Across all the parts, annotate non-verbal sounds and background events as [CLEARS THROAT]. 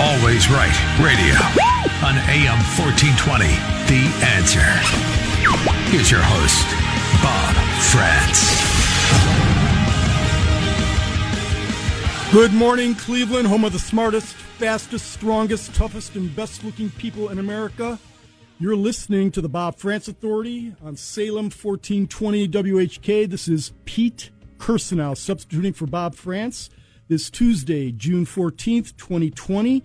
Always Right Radio on AM 1420. The answer. Here's your host, Bob Frantz. Good morning, Cleveland, home of the smartest, fastest, strongest, toughest, and best looking people in America. You're listening to the Bob Frantz Authority on Salem 1420 WHK. This is Pete Kirsanow substituting for Bob Frantz this Tuesday, June 14th, 2020.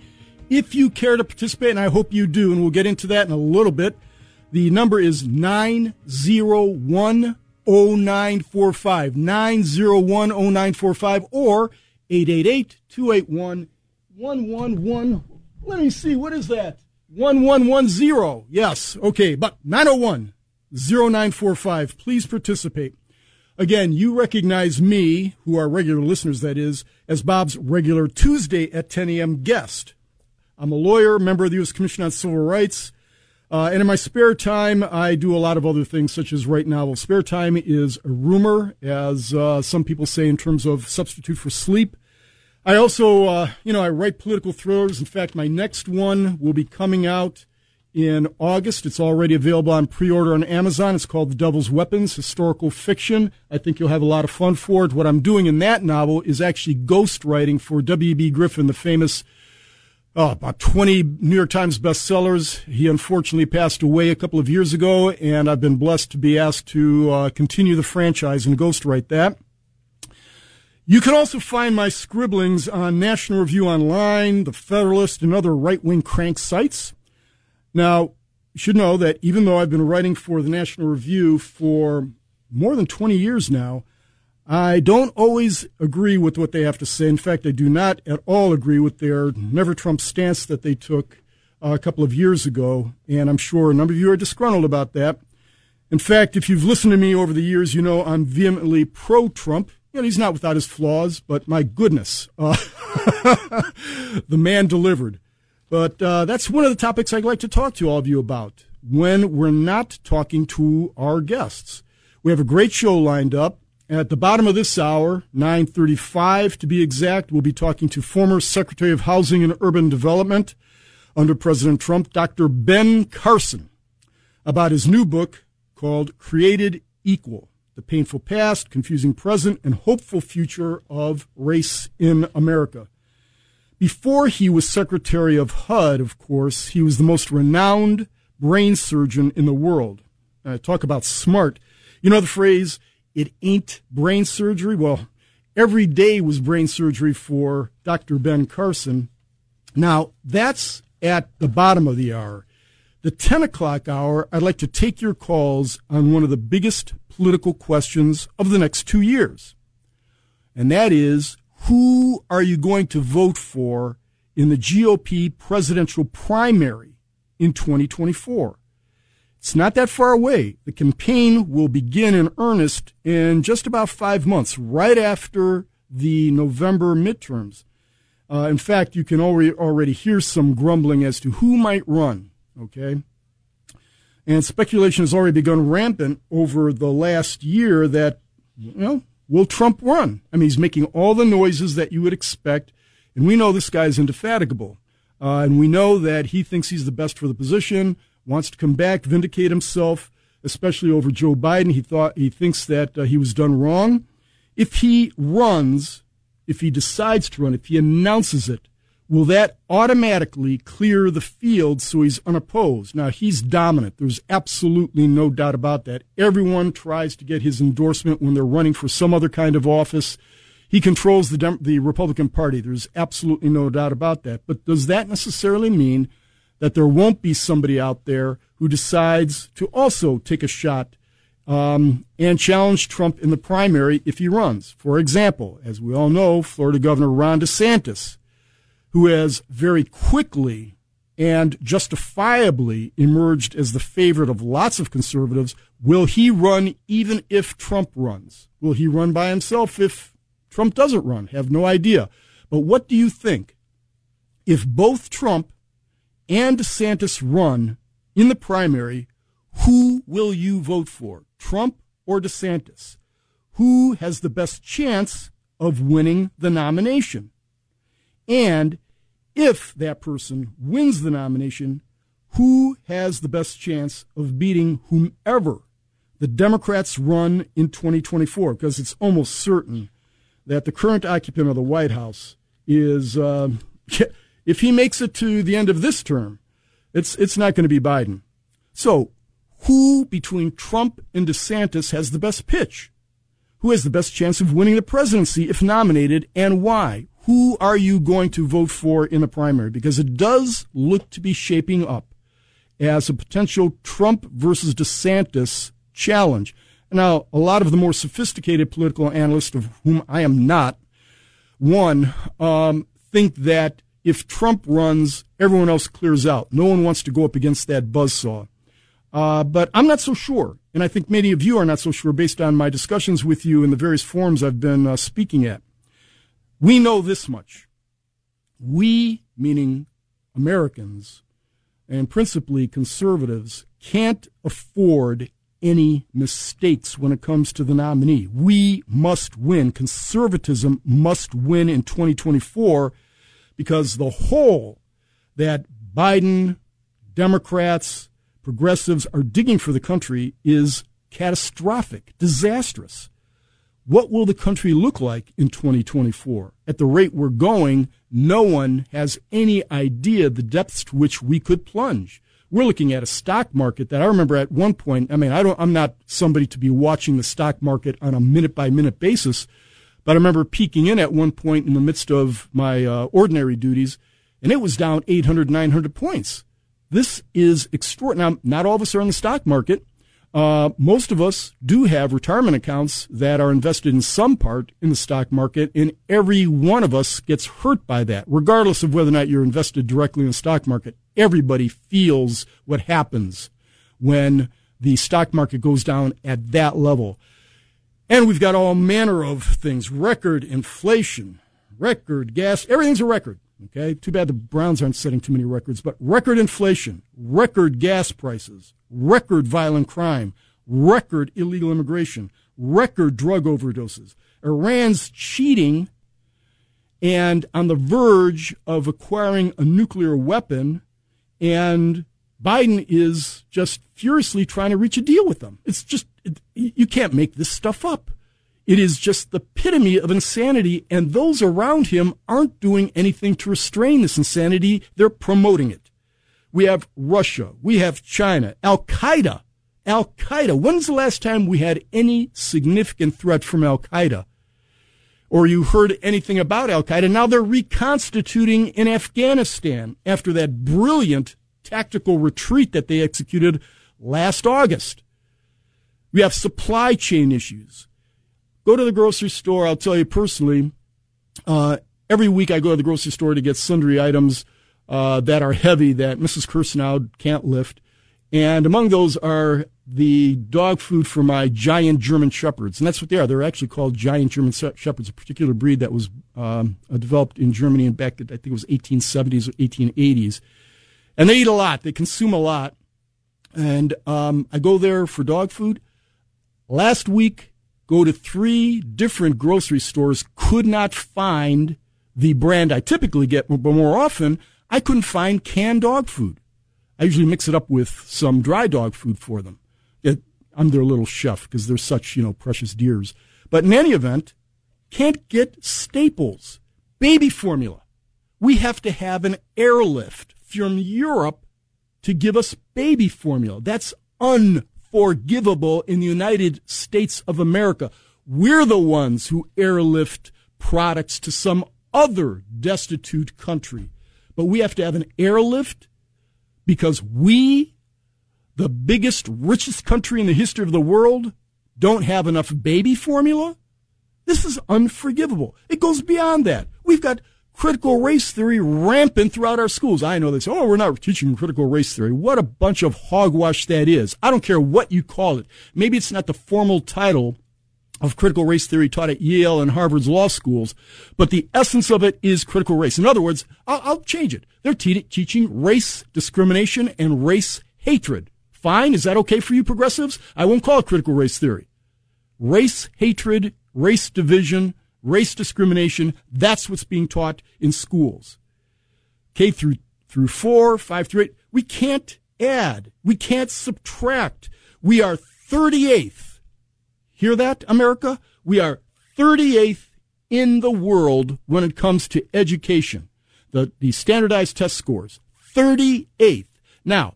If you care to participate, and I hope you do, and we'll get into that in a little bit, the number is 901 0945. 901 0945 or 888 281 111. Let me see, what is that? 1110. Yes, okay, but 901 0945. Please participate. Again, you recognize me, who are regular listeners, that is, as Bob's regular Tuesday at 10 a.m. guest. I'm a lawyer, member of the U.S. Commission on Civil Rights, uh, and in my spare time, I do a lot of other things, such as write novels. Spare time is a rumor, as uh, some people say, in terms of substitute for sleep. I also, uh, you know, I write political thrillers. In fact, my next one will be coming out in August. It's already available on pre-order on Amazon. It's called The Devil's Weapons, historical fiction. I think you'll have a lot of fun for it. What I'm doing in that novel is actually ghostwriting for W.E.B. Griffin, the famous oh, about 20 New York Times bestsellers. He unfortunately passed away a couple of years ago, and I've been blessed to be asked to uh, continue the franchise and ghostwrite that. You can also find my scribblings on National Review Online, The Federalist, and other right wing crank sites. Now, you should know that even though I've been writing for the National Review for more than 20 years now, I don't always agree with what they have to say. In fact, I do not at all agree with their never Trump stance that they took uh, a couple of years ago. And I'm sure a number of you are disgruntled about that. In fact, if you've listened to me over the years, you know I'm vehemently pro Trump. You know, he's not without his flaws, but my goodness, uh, [LAUGHS] the man delivered. But uh, that's one of the topics I'd like to talk to all of you about when we're not talking to our guests. We have a great show lined up. At the bottom of this hour, 9:35 to be exact, we'll be talking to former Secretary of Housing and Urban Development, under President Trump, Dr. Ben Carson, about his new book called Created Equal The Painful Past, Confusing Present, and Hopeful Future of Race in America. Before he was Secretary of HUD, of course, he was the most renowned brain surgeon in the world. Uh, talk about smart. You know the phrase, it ain't brain surgery? Well, every day was brain surgery for Dr. Ben Carson. Now, that's at the bottom of the hour. The 10 o'clock hour, I'd like to take your calls on one of the biggest political questions of the next two years. And that is who are you going to vote for in the GOP presidential primary in 2024? It's not that far away. The campaign will begin in earnest in just about five months, right after the November midterms. Uh, in fact, you can already, already hear some grumbling as to who might run, okay? And speculation has already begun rampant over the last year that, you know, will Trump run? I mean, he's making all the noises that you would expect, and we know this guy is indefatigable. Uh, and we know that he thinks he's the best for the position, wants to come back, vindicate himself, especially over Joe Biden. He thought he thinks that uh, he was done wrong. If he runs, if he decides to run, if he announces it, will that automatically clear the field so he's unopposed? Now, he's dominant. There's absolutely no doubt about that. Everyone tries to get his endorsement when they're running for some other kind of office. He controls the, Dem- the Republican Party. There's absolutely no doubt about that. But does that necessarily mean that there won't be somebody out there who decides to also take a shot um, and challenge Trump in the primary if he runs. For example, as we all know, Florida Governor Ron DeSantis, who has very quickly and justifiably emerged as the favorite of lots of conservatives, will he run even if Trump runs? Will he run by himself if Trump doesn't run? Have no idea. But what do you think? If both Trump and DeSantis run in the primary, who will you vote for? Trump or DeSantis? Who has the best chance of winning the nomination? And if that person wins the nomination, who has the best chance of beating whomever the Democrats run in 2024? Because it's almost certain that the current occupant of the White House is, uh, [LAUGHS] if he makes it to the end of this term, it's, it's not going to be Biden. So who between Trump and DeSantis has the best pitch? Who has the best chance of winning the presidency if nominated and why? Who are you going to vote for in the primary? Because it does look to be shaping up as a potential Trump versus DeSantis challenge. Now, a lot of the more sophisticated political analysts, of whom I am not one, um, think that if Trump runs, everyone else clears out. No one wants to go up against that buzzsaw. Uh, but I'm not so sure. And I think many of you are not so sure based on my discussions with you in the various forums I've been uh, speaking at. We know this much. We, meaning Americans, and principally conservatives, can't afford any mistakes when it comes to the nominee. We must win. Conservatism must win in 2024 because the hole that Biden, Democrats, progressives are digging for the country is catastrophic, disastrous. What will the country look like in 2024? At the rate we're going, no one has any idea the depths to which we could plunge. We're looking at a stock market that I remember at one point. I mean, I don't, I'm not somebody to be watching the stock market on a minute by minute basis, but I remember peeking in at one point in the midst of my uh, ordinary duties, and it was down 800, 900 points. This is extraordinary. Now, not all of us are in the stock market. Uh, most of us do have retirement accounts that are invested in some part in the stock market, and every one of us gets hurt by that, regardless of whether or not you're invested directly in the stock market. Everybody feels what happens when the stock market goes down at that level. And we've got all manner of things record inflation, record gas, everything's a record. Okay, too bad the Browns aren't setting too many records, but record inflation, record gas prices, record violent crime, record illegal immigration, record drug overdoses, Iran's cheating and on the verge of acquiring a nuclear weapon, and Biden is just furiously trying to reach a deal with them. It's just, it, you can't make this stuff up. It is just the epitome of insanity, and those around him aren't doing anything to restrain this insanity. They're promoting it. We have Russia. We have China. Al Qaeda. Al Qaeda. When's the last time we had any significant threat from Al Qaeda? Or you heard anything about Al Qaeda? Now they're reconstituting in Afghanistan after that brilliant tactical retreat that they executed last August. We have supply chain issues. Go to the grocery store. I'll tell you personally, uh, every week I go to the grocery store to get sundry items uh, that are heavy that Mrs. Kirsanow can't lift. And among those are the dog food for my giant German Shepherds. And that's what they are. They're actually called giant German Shepherds, a particular breed that was um, uh, developed in Germany in back, I think it was 1870s or 1880s. And they eat a lot. They consume a lot. And um, I go there for dog food. Last week, go to three different grocery stores, could not find the brand I typically get, but more often, I couldn't find canned dog food. I usually mix it up with some dry dog food for them. It, I'm their little chef because they're such, you know, precious dears. But in any event, can't get staples, baby formula. We have to have an airlift from Europe to give us baby formula. That's unforgivable in the United States of America. We're the ones who airlift products to some other destitute country. But we have to have an airlift because we, the biggest, richest country in the history of the world, don't have enough baby formula. This is unforgivable. It goes beyond that. We've got critical race theory rampant throughout our schools. I know they say, oh, we're not teaching critical race theory. What a bunch of hogwash that is. I don't care what you call it. Maybe it's not the formal title of critical race theory taught at Yale and Harvard's law schools, but the essence of it is critical race. In other words, I'll, I'll change it. They're te- teaching race discrimination and race hatred. Fine. Is that okay for you progressives? I won't call it critical race theory. Race hatred, race division, race discrimination. That's what's being taught in schools. K through, through four, five through eight. We can't add. We can't subtract. We are 38th. Hear that, America? We are 38th in the world when it comes to education. The, the standardized test scores. 38th. Now,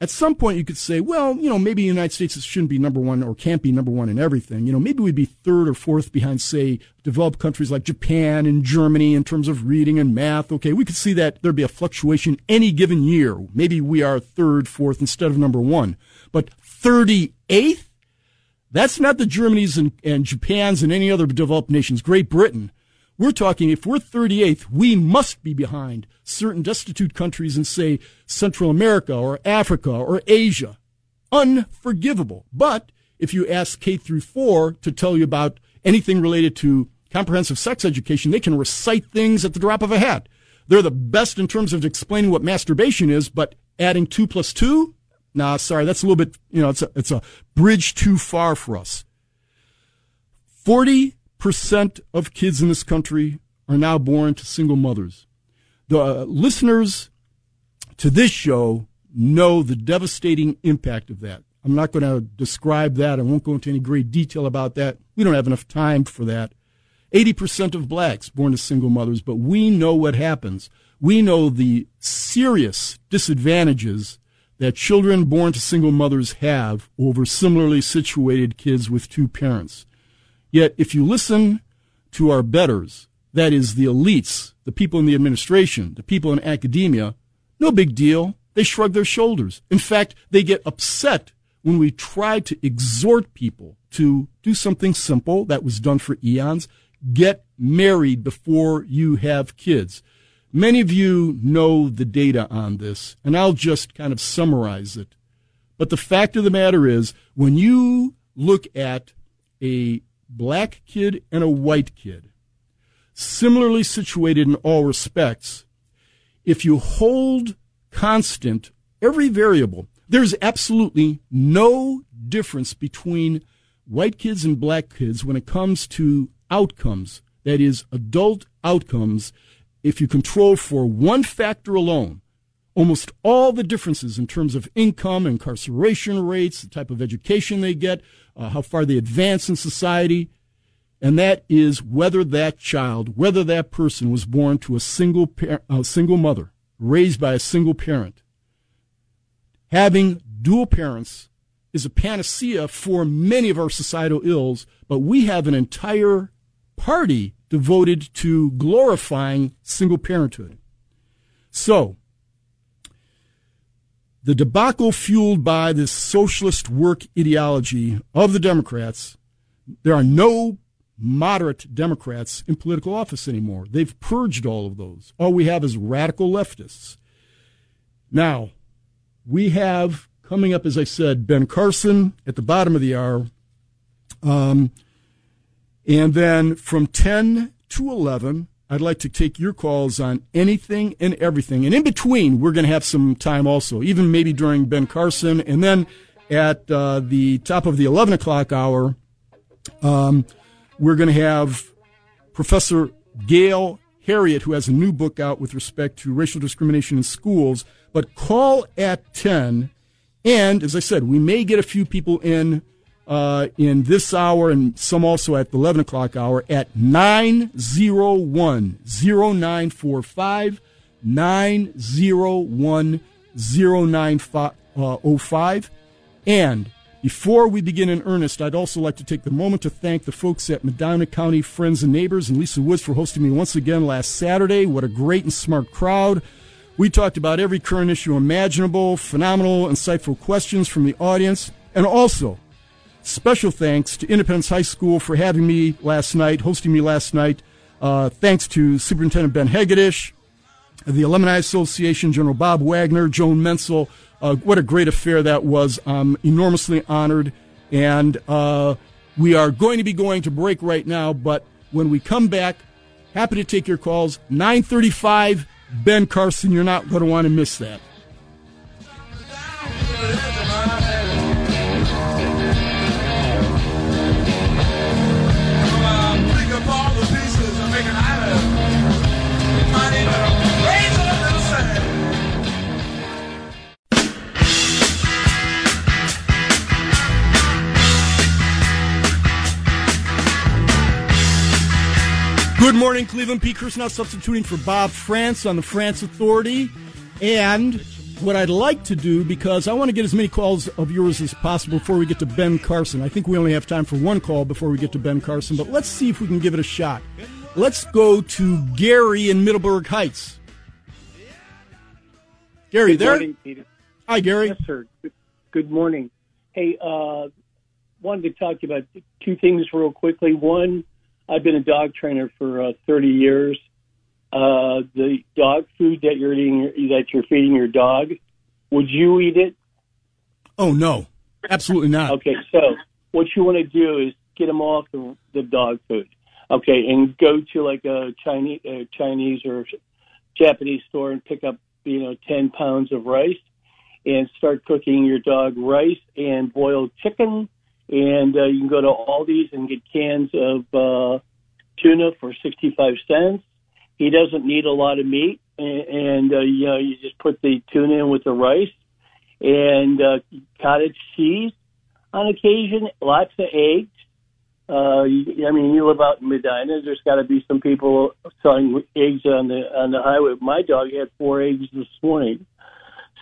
at some point you could say, well, you know, maybe the United States shouldn't be number one or can't be number one in everything. You know, maybe we'd be third or fourth behind, say, developed countries like Japan and Germany in terms of reading and math. Okay, we could see that there'd be a fluctuation any given year. Maybe we are third, fourth instead of number one. But 38th? That's not the Germanys and, and Japans and any other developed nations. Great Britain. We're talking if we're 38th, we must be behind certain destitute countries in, say, Central America or Africa or Asia. Unforgivable. But if you ask K through 4 to tell you about anything related to comprehensive sex education, they can recite things at the drop of a hat. They're the best in terms of explaining what masturbation is, but adding 2 plus 2? Nah, sorry, that's a little bit, you know, it's a, it's a bridge too far for us. 40 percent of kids in this country are now born to single mothers. The uh, listeners to this show know the devastating impact of that. I'm not going to describe that. I won't go into any great detail about that. We don't have enough time for that. 80% of blacks born to single mothers, but we know what happens. We know the serious disadvantages that children born to single mothers have over similarly situated kids with two parents. Yet, if you listen to our betters, that is, the elites, the people in the administration, the people in academia, no big deal. They shrug their shoulders. In fact, they get upset when we try to exhort people to do something simple that was done for eons get married before you have kids. Many of you know the data on this, and I'll just kind of summarize it. But the fact of the matter is, when you look at a black kid and a white kid, similarly situated in all respects, if you hold constant every variable, there's absolutely no difference between white kids and black kids when it comes to outcomes, that is, adult outcomes, if you control for one factor alone, almost all the differences in terms of income, incarceration rates, the type of education they get, uh, how far they advance in society. And that is whether that child, whether that person was born to a single, par- a single mother, raised by a single parent. Having dual parents is a panacea for many of our societal ills, but we have an entire party devoted to glorifying single parenthood. So, the debacle fueled by this socialist work ideology of the Democrats, there are no moderate Democrats in political office anymore. They've purged all of those. All we have is radical leftists. Now, we have coming up, as I said, Ben Carson at the bottom of the hour. Um, and then from 10 to 11, I'd like to take your calls on anything and everything. And in between, we're going to have some time also, even maybe during Ben Carson. And then at uh, the top of the 11 o'clock hour, um, we're going to have Professor Gail Heriot, who has a new book out with respect to racial discrimination in schools. But call at 10. And as I said, we may get a few people in uh, in this hour and some also at the 11 o'clock hour at 901 0945 901 0905. And before we begin in earnest, I'd also like to take the moment to thank the folks at Medina County Friends and Neighbors and Lisa Woods for hosting me once again last Saturday. What a great and smart crowd. We talked about every current issue imaginable, phenomenal, insightful questions from the audience, and also Special thanks to Independence High School for having me last night, hosting me last night. Uh, thanks to Superintendent Ben Hegedish, the Alumni Association, General Bob Wagner, Joan Menzel. Uh, what a great affair that was. I'm enormously honored. And uh, we are going to be going to break right now, but when we come back, happy to take your calls. 935 Ben Carson. You're not going to want to miss that. Good morning, Cleveland. Pete Kirsanow substituting for Bob Frantz on the Frantz Authority. And what I'd like to do, because I want to get as many calls of yours as possible before we get to Ben Carson. I think we only have time for one call before we get to Ben Carson, but let's see if we can give it a shot. Let's go to Gary in Middleburg Heights. Gary, Good there? morning, Peter. Hi, Gary. Yes, sir. Good- Good morning. Hey, uh, wanted to talk to you about two things real quickly. One, I've been a dog trainer for uh, 30 years. Uh, the dog food that you're eating, that you're feeding your dog, would you eat it? Oh, no. Absolutely not. Okay, so what you want to do is get them off the, the dog food. Okay, and go to like a Chinese, uh, Chinese or Japanese store and pick up, you know, 10 pounds of rice and start cooking your dog rice and boiled chicken. And uh, you can go to Aldi's and get cans of uh, tuna for 65 cents. He doesn't need a lot of meat. And, and uh, you know, you just put the tuna in with the rice and uh, cottage cheese on occasion, lots of eggs. Uh, I mean, you live out in Medina. There's got to be some people selling eggs on the on the highway. My dog had four eggs this morning.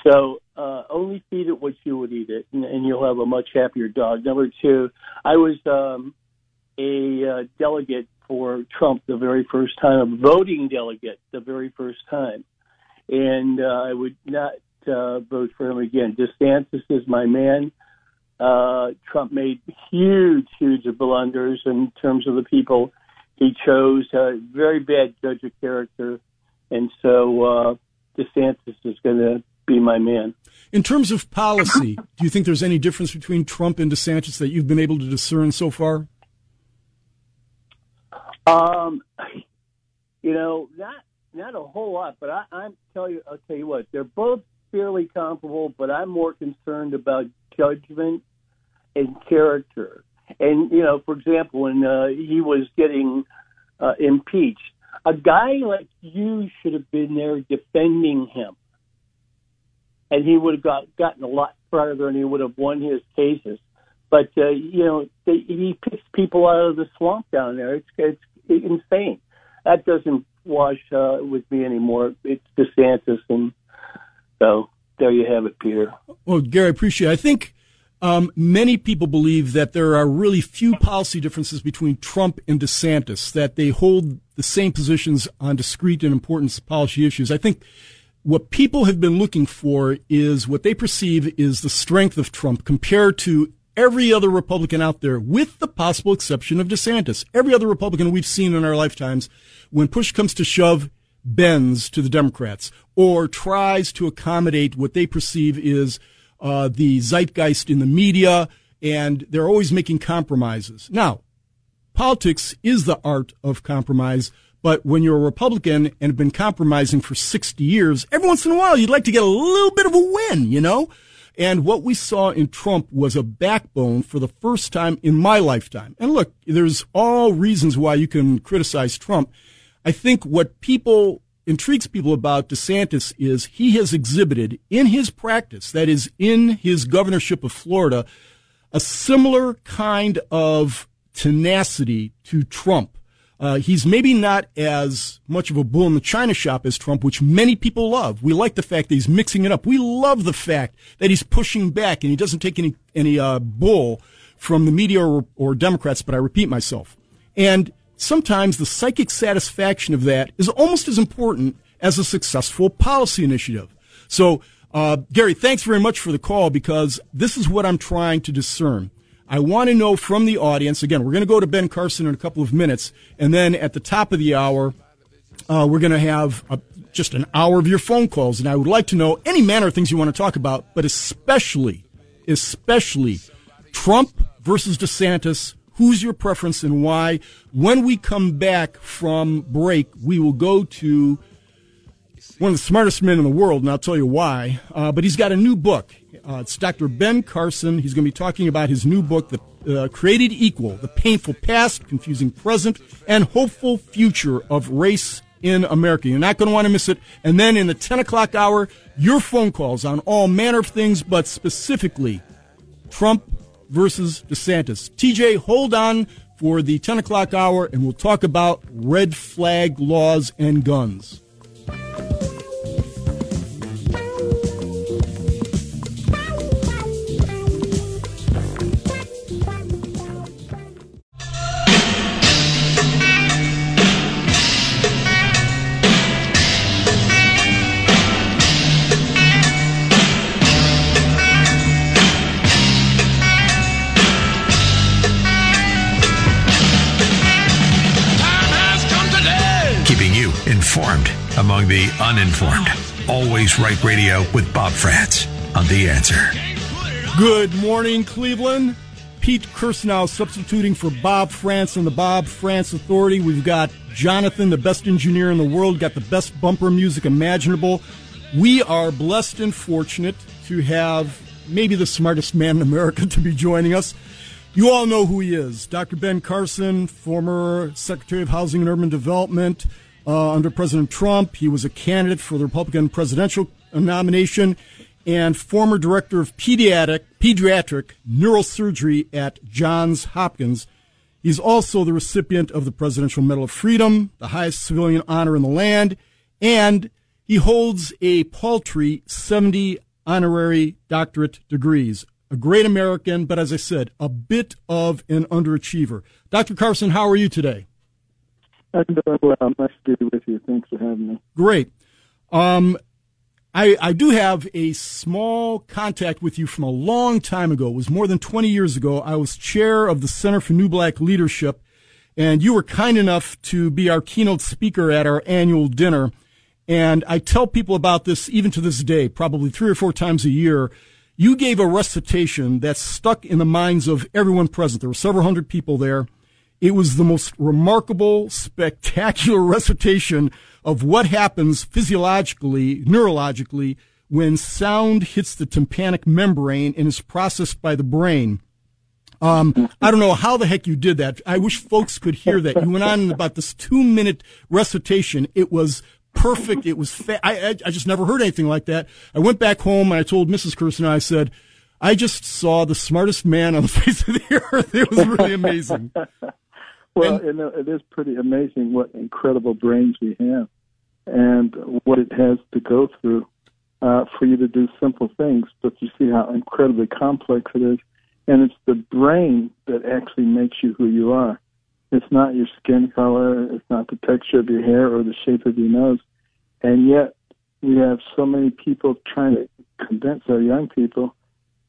So uh, only feed it what you would eat it, and, and you'll have a much happier dog. Number two, I was um, a uh, delegate for Trump the very first time, a voting delegate the very first time, and uh, I would not uh, vote for him again. DeSantis is my man. Uh, Trump made huge, huge blunders in terms of the people he chose. Uh, very bad judge of character, and so uh, DeSantis is going to be my man. In terms of policy, do you think there's any difference between Trump and DeSantis that you've been able to discern so far? Um, you know, not not a whole lot, but I, I'm tell you, I'll tell you what, they're both fairly comparable, but I'm more concerned about judgment and character. And you know, for example, when uh, he was getting uh, impeached, a guy like you should have been there defending him. And he would have got gotten a lot further, and he would have won his cases. But uh, you know, they, he picks people out of the swamp down there. It's it's insane. That doesn't wash uh, with me anymore. It's DeSantis, and so there you have it, Peter. Well, Gary, I appreciate. It. I think um, many people believe that there are really few policy differences between Trump and DeSantis, that they hold the same positions on discrete and important policy issues. I think what people have been looking for is what they perceive is the strength of Trump compared to every other Republican out there, with the possible exception of DeSantis. Every other Republican we've seen in our lifetimes, when push comes to shove, bends to the Democrats or tries to accommodate what they perceive is uh, the zeitgeist in the media, and they're always making compromises. Now, politics is the art of compromise, but when you're a Republican and have been compromising for 60 years, every once in a while you'd like to get a little bit of a win, you know? And what we saw in Trump was a backbone for the first time in my lifetime. And look, there's all reasons why you can criticize Trump. I think what people intrigues people about DeSantis is he has exhibited in his practice, that is, in his governorship of Florida, a similar kind of tenacity to Trump. Uh, he's maybe not as much of a bull in the china shop as Trump, which many people love. We like the fact that he's mixing it up. We love the fact that he's pushing back and he doesn't take any any uh, bull from the media or, or Democrats. But I repeat myself. And sometimes the psychic satisfaction of that is almost as important as a successful policy initiative. So, uh, Gary, thanks very much for the call because this is what I'm trying to discern. I want to know from the audience. Again, we're going to go to Ben Carson in a couple of minutes, and then at the top of the hour, uh, we're going to have a, just an hour of your phone calls. And I would like to know any manner of things you want to talk about, but especially, especially Trump versus DeSantis Who's your preference and why? When we come back from break, we will go to one of the smartest men in the world, and I'll tell you why. Uh, but he's got a new book. Uh, it's Dr. Ben Carson. He's going to be talking about his new book, The uh, Created Equal The Painful Past, Confusing Present, and Hopeful Future of Race in America. You're not going to want to miss it. And then in the 10 o'clock hour, your phone calls on all manner of things, but specifically Trump versus DeSantis. TJ, hold on for the 10 o'clock hour, and we'll talk about red flag laws and guns. Among the uninformed. Always Right Radio with Bob Frantz on The Answer. Good morning, Cleveland. Pete Kirsanow substituting for Bob Frantz and the Bob Frantz Authority. We've got Jonathan, the best engineer in the world, got the best bumper music imaginable. We are blessed and fortunate to have maybe the smartest man in America [LAUGHS] to be joining us. You all know who he is Dr. Ben Carson, former Secretary of Housing and Urban Development, uh, under President Trump. He was a candidate for the Republican presidential nomination and former director of pediatric, pediatric neurosurgery at Johns Hopkins. He's also the recipient of the Presidential Medal of Freedom, the highest civilian honor in the land, and he holds a paltry 70 honorary doctorate degrees. A great American, but as I said, a bit of an underachiever. Dr. Carson, how are you today? I'm well. Nice to be with you. Thanks for having me. Great. Um, I, I do have a small contact with you from a long time ago. It was more than 20 years ago. I was chair of the Center for New Black Leadership, and you were kind enough to be our keynote speaker at our annual dinner. And I tell people about this even to this day, probably three or four times a year. You gave a recitation that stuck in the minds of everyone present. There were several hundred people there it was the most remarkable, spectacular [LAUGHS] recitation of what happens physiologically, neurologically, when sound hits the tympanic membrane and is processed by the brain. Um, I don't know how the heck you did that. I wish folks could hear that. You went on about this two minute recitation. It was perfect. It was. Fa- I, I I just never heard anything like that. I went back home and I told Mrs. Kirsanow. I said, I just saw the smartest man on the [LAUGHS] face of the earth. It was really amazing. Well, and, you know, it is pretty amazing what incredible brains we have, and what it has to go through uh, for you to do simple things. But you see how incredibly complex it is, and it's the brain that actually makes you who you are. It's not your skin color. It's not the texture of your hair or the shape of your nose. And yet, we have so many people trying to convince our young people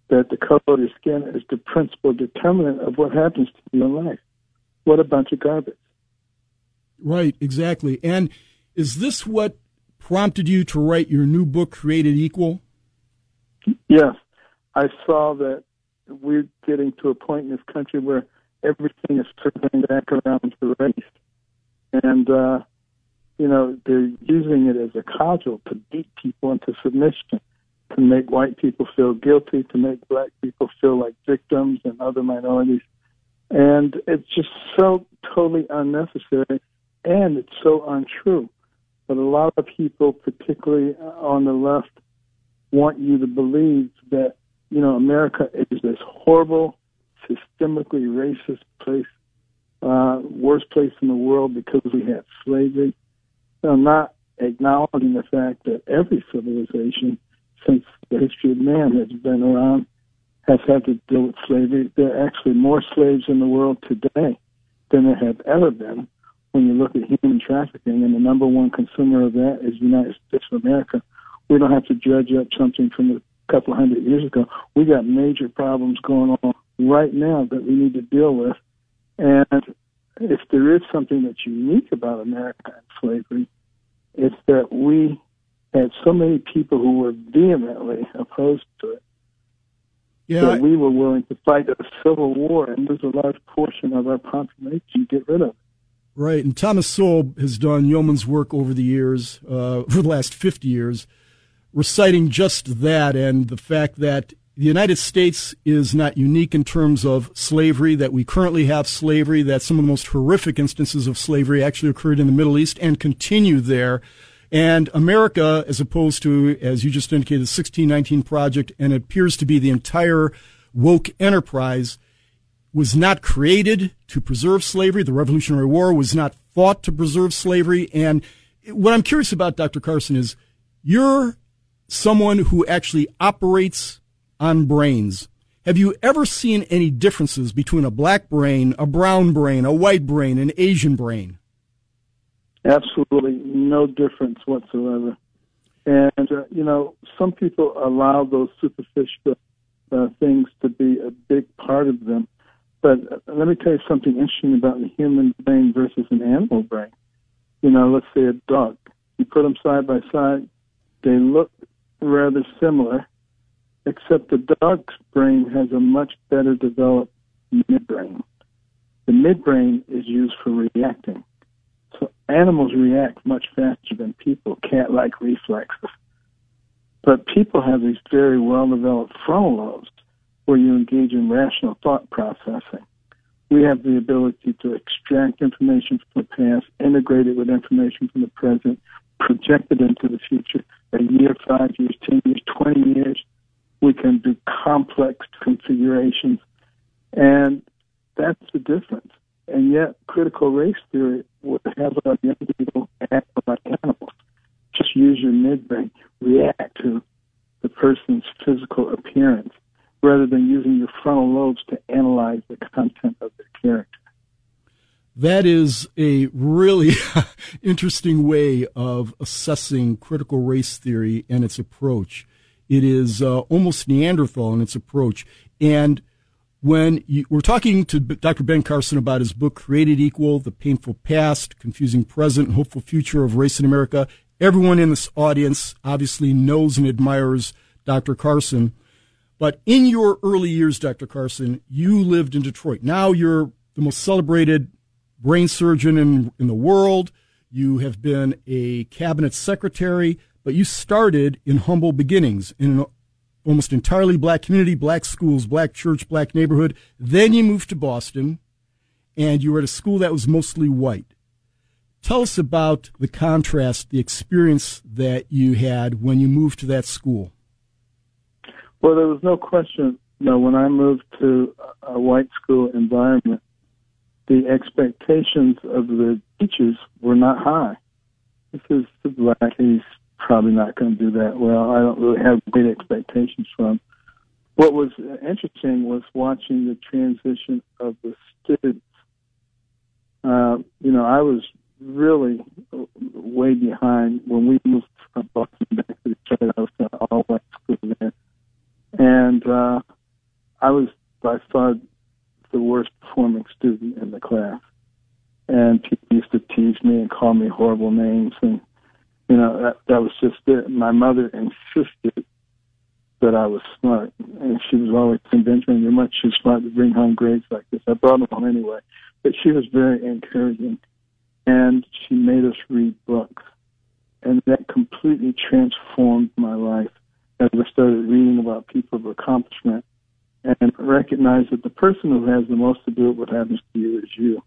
that the color of your skin is the principal determinant of what happens to you in life. What a bunch of garbage. Right, exactly. And is this what prompted you to write your new book, Created Equal? Yes. I saw that we're getting to a point in this country where everything is circling back around to race. And, uh, you know, they're using it as a cudgel to beat people into submission, to make white people feel guilty, to make black people feel like victims and other minorities. And it's just so totally unnecessary and it's so untrue. But a lot of people, particularly on the left, want you to believe that, you know, America is this horrible, systemically racist place, uh, worst place in the world because we had slavery. Now, not acknowledging the fact that every civilization since the history of man has been around has had to deal with slavery. There are actually more slaves in the world today than there have ever been. When you look at human trafficking, and the number one consumer of that is the United States of America, we don't have to dredge up something from a couple hundred years ago. We got major problems going on right now that we need to deal with. And if there is something that's unique about America and slavery, it's that we had so many people who were vehemently opposed to it. Yeah, that I- we were willing to fight a civil war and lose a large portion of our population to get rid of it. Right, and Thomas Sowell has done yeoman's work over the years, uh, [LAUGHS] for the last 50 years, reciting just that and the fact that the United States is not unique in terms of slavery, that we currently have slavery, that some of the most horrific instances of slavery actually occurred in the Middle East and continue there. And America, as opposed to, as you just indicated, the 1619 Project, and it appears to be the entire woke enterprise, was not created to preserve slavery. The Revolutionary War was not fought to preserve slavery. And what I'm curious about, Dr. Carson, is you're someone who actually operates on brains. Have you ever seen any differences between a black brain, a brown brain, a white brain, an Asian brain? Absolutely no difference whatsoever. And, uh, you know, some people allow those superficial uh, things to be a big part of them. But uh, let me tell you something interesting about the human brain versus an animal brain. You know, let's say a dog. You put them side by side, they look rather similar, except the dog's brain has a much better developed midbrain. The midbrain is used for reacting. Animals react much faster than people, cat like reflexes. But people have these very well developed frontal lobes where you engage in rational thought processing. We have the ability to extract information from the past, integrate it with information from the present, project it into the future. A year, five years, ten years, twenty years. We can do complex configurations. And that's the difference. And yet, critical race theory have young people act like animals. Just use your midbrain, react to the person's physical appearance, rather than using your frontal lobes to analyze the content of their character. That is a really [LAUGHS] interesting way of assessing critical race theory and its approach. It is uh, almost Neanderthal in its approach. And when you, we're talking to Dr. Ben Carson about his book, Created Equal The Painful Past, Confusing Present, and Hopeful Future of Race in America, everyone in this audience obviously knows and admires Dr. Carson. But in your early years, Dr. Carson, you lived in Detroit. Now you're the most celebrated brain surgeon in, in the world. You have been a cabinet secretary, but you started in humble beginnings in an almost entirely black community, black schools, black church, black neighborhood. Then you moved to Boston and you were at a school that was mostly white. Tell us about the contrast, the experience that you had when you moved to that school. Well, there was no question. Know, when I moved to a white school environment, the expectations of the teachers were not high. This is the black. Probably not going to do that well. I don't really have great expectations from. What was interesting was watching the transition of the students. Uh, you know, I was really way behind when we moved from Boston back to Detroit. I was in all white school then, and uh, I was by far the worst performing student in the class. And people used to tease me and call me horrible names, and you know that that was just it. My mother insisted that I was smart, and she was always convincing you're much too smart to bring home grades like this. I brought them home anyway, but she was very encouraging, and she made us read books, and that completely transformed my life as I started reading about people of accomplishment and recognize that the person who has the most to do with what happens to you is you.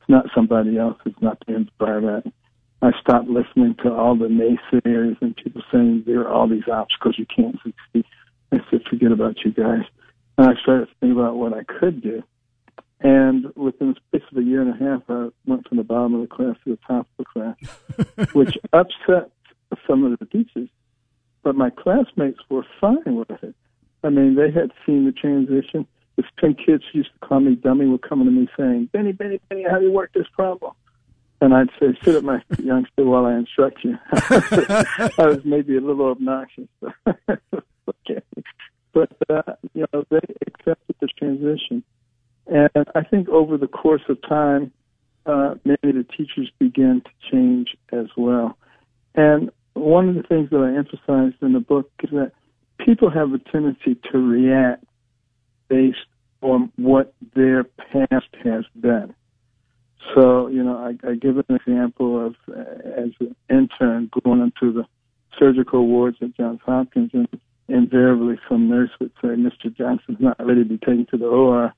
It's not somebody else. It's not the environment. I stopped listening to all the naysayers and people saying there are all these obstacles you can't succeed. I said, forget about you guys. And I started thinking about what I could do. And within the space of a year and a half, I went from the bottom of the class to the top of the class, [LAUGHS] which upset some of the teachers. But my classmates were fine with it. I mean, they had seen the transition. The ten kids who used to call me dummy were coming to me saying, Benny, Benny, Benny, how do you work this problem? And I'd say, sit at my youngster while I instruct you. [LAUGHS] I was maybe a little obnoxious. [LAUGHS] okay. But, uh, you know, they accepted the transition. And I think over the course of time, uh, many of the teachers began to change as well. And one of the things that I emphasized in the book is that people have a tendency to react based on what their past has been. So, you know, I, I give an example of uh, as an intern going into the surgical wards at Johns Hopkins, and invariably some nurse would say, Mr. Johnson's not ready to be taken to the OR,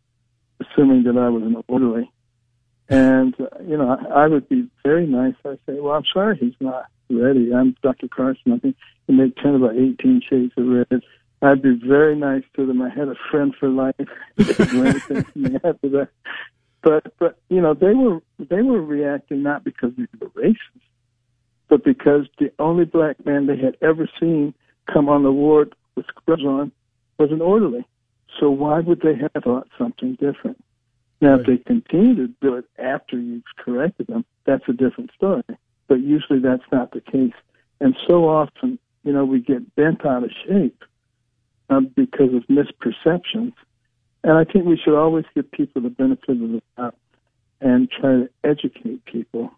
assuming that I was an orderly. And, uh, you know, I, I would be very nice. I'd say, well, I'm sorry he's not ready. I'm Dr. Carson. I think he made 10 about 18 shades of red. I'd be very nice to them. I had a friend for life. [LAUGHS] after that. But, but, you know, they were, they were reacting not because they were racist, but because the only black man they had ever seen come on the ward with scrubs on was an orderly. So why would they have thought something different? Now, right. if they continue to do it after you've corrected them, that's a different story but usually that's not the case. And so often, you know, we get bent out of shape uh, because of misperceptions. And I think we should always give people the benefit of the doubt and try to educate people.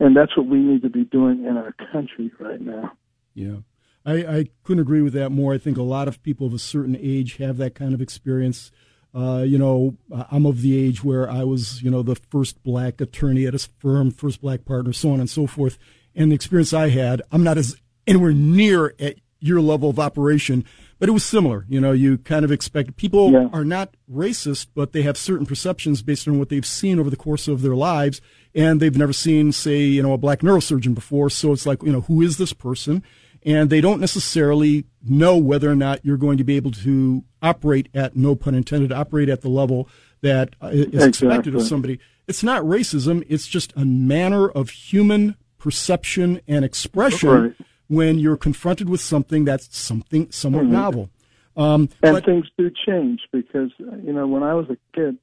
And that's what we need to be doing in our country right now. Yeah. I, I couldn't agree with that more. I think a lot of people of a certain age have that kind of experience. Uh, you know, I'm of the age where I was, you know, the first black attorney at a firm, first black partner, so on and so forth. And the experience I had, I'm not as anywhere near at your level of operation, but it was similar. You know, you kind of expect people yeah. are not racist, but they have certain perceptions based on what they've seen over the course of their lives, and they've never seen, say, you know, a black neurosurgeon before. So it's like, you know, who is this person? and they don't necessarily know whether or not you're going to be able to operate at no pun intended operate at the level that is uh, exactly. expected of somebody it's not racism it's just a manner of human perception and expression right. When you're confronted with something that's something somewhat mm-hmm. novel um, and but, things do change because you know when i was a kid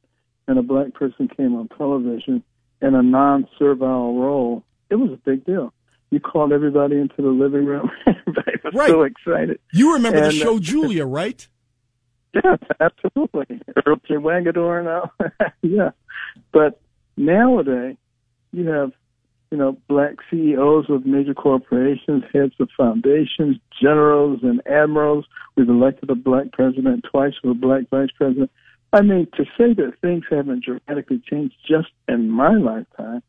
and a black person came on television in a non-servile role it was a big deal you called everybody into the living room. [LAUGHS] everybody was right. so excited. You remember and, the show uh, Julia, right? [LAUGHS] Yeah, absolutely. Earl J. Waggedorn now. [LAUGHS] yeah. But nowadays, you have, you know, black CEOs of major corporations, heads of foundations, generals and admirals. We've elected a black president twice with a black vice president. I mean, to say that things haven't dramatically changed just in my lifetime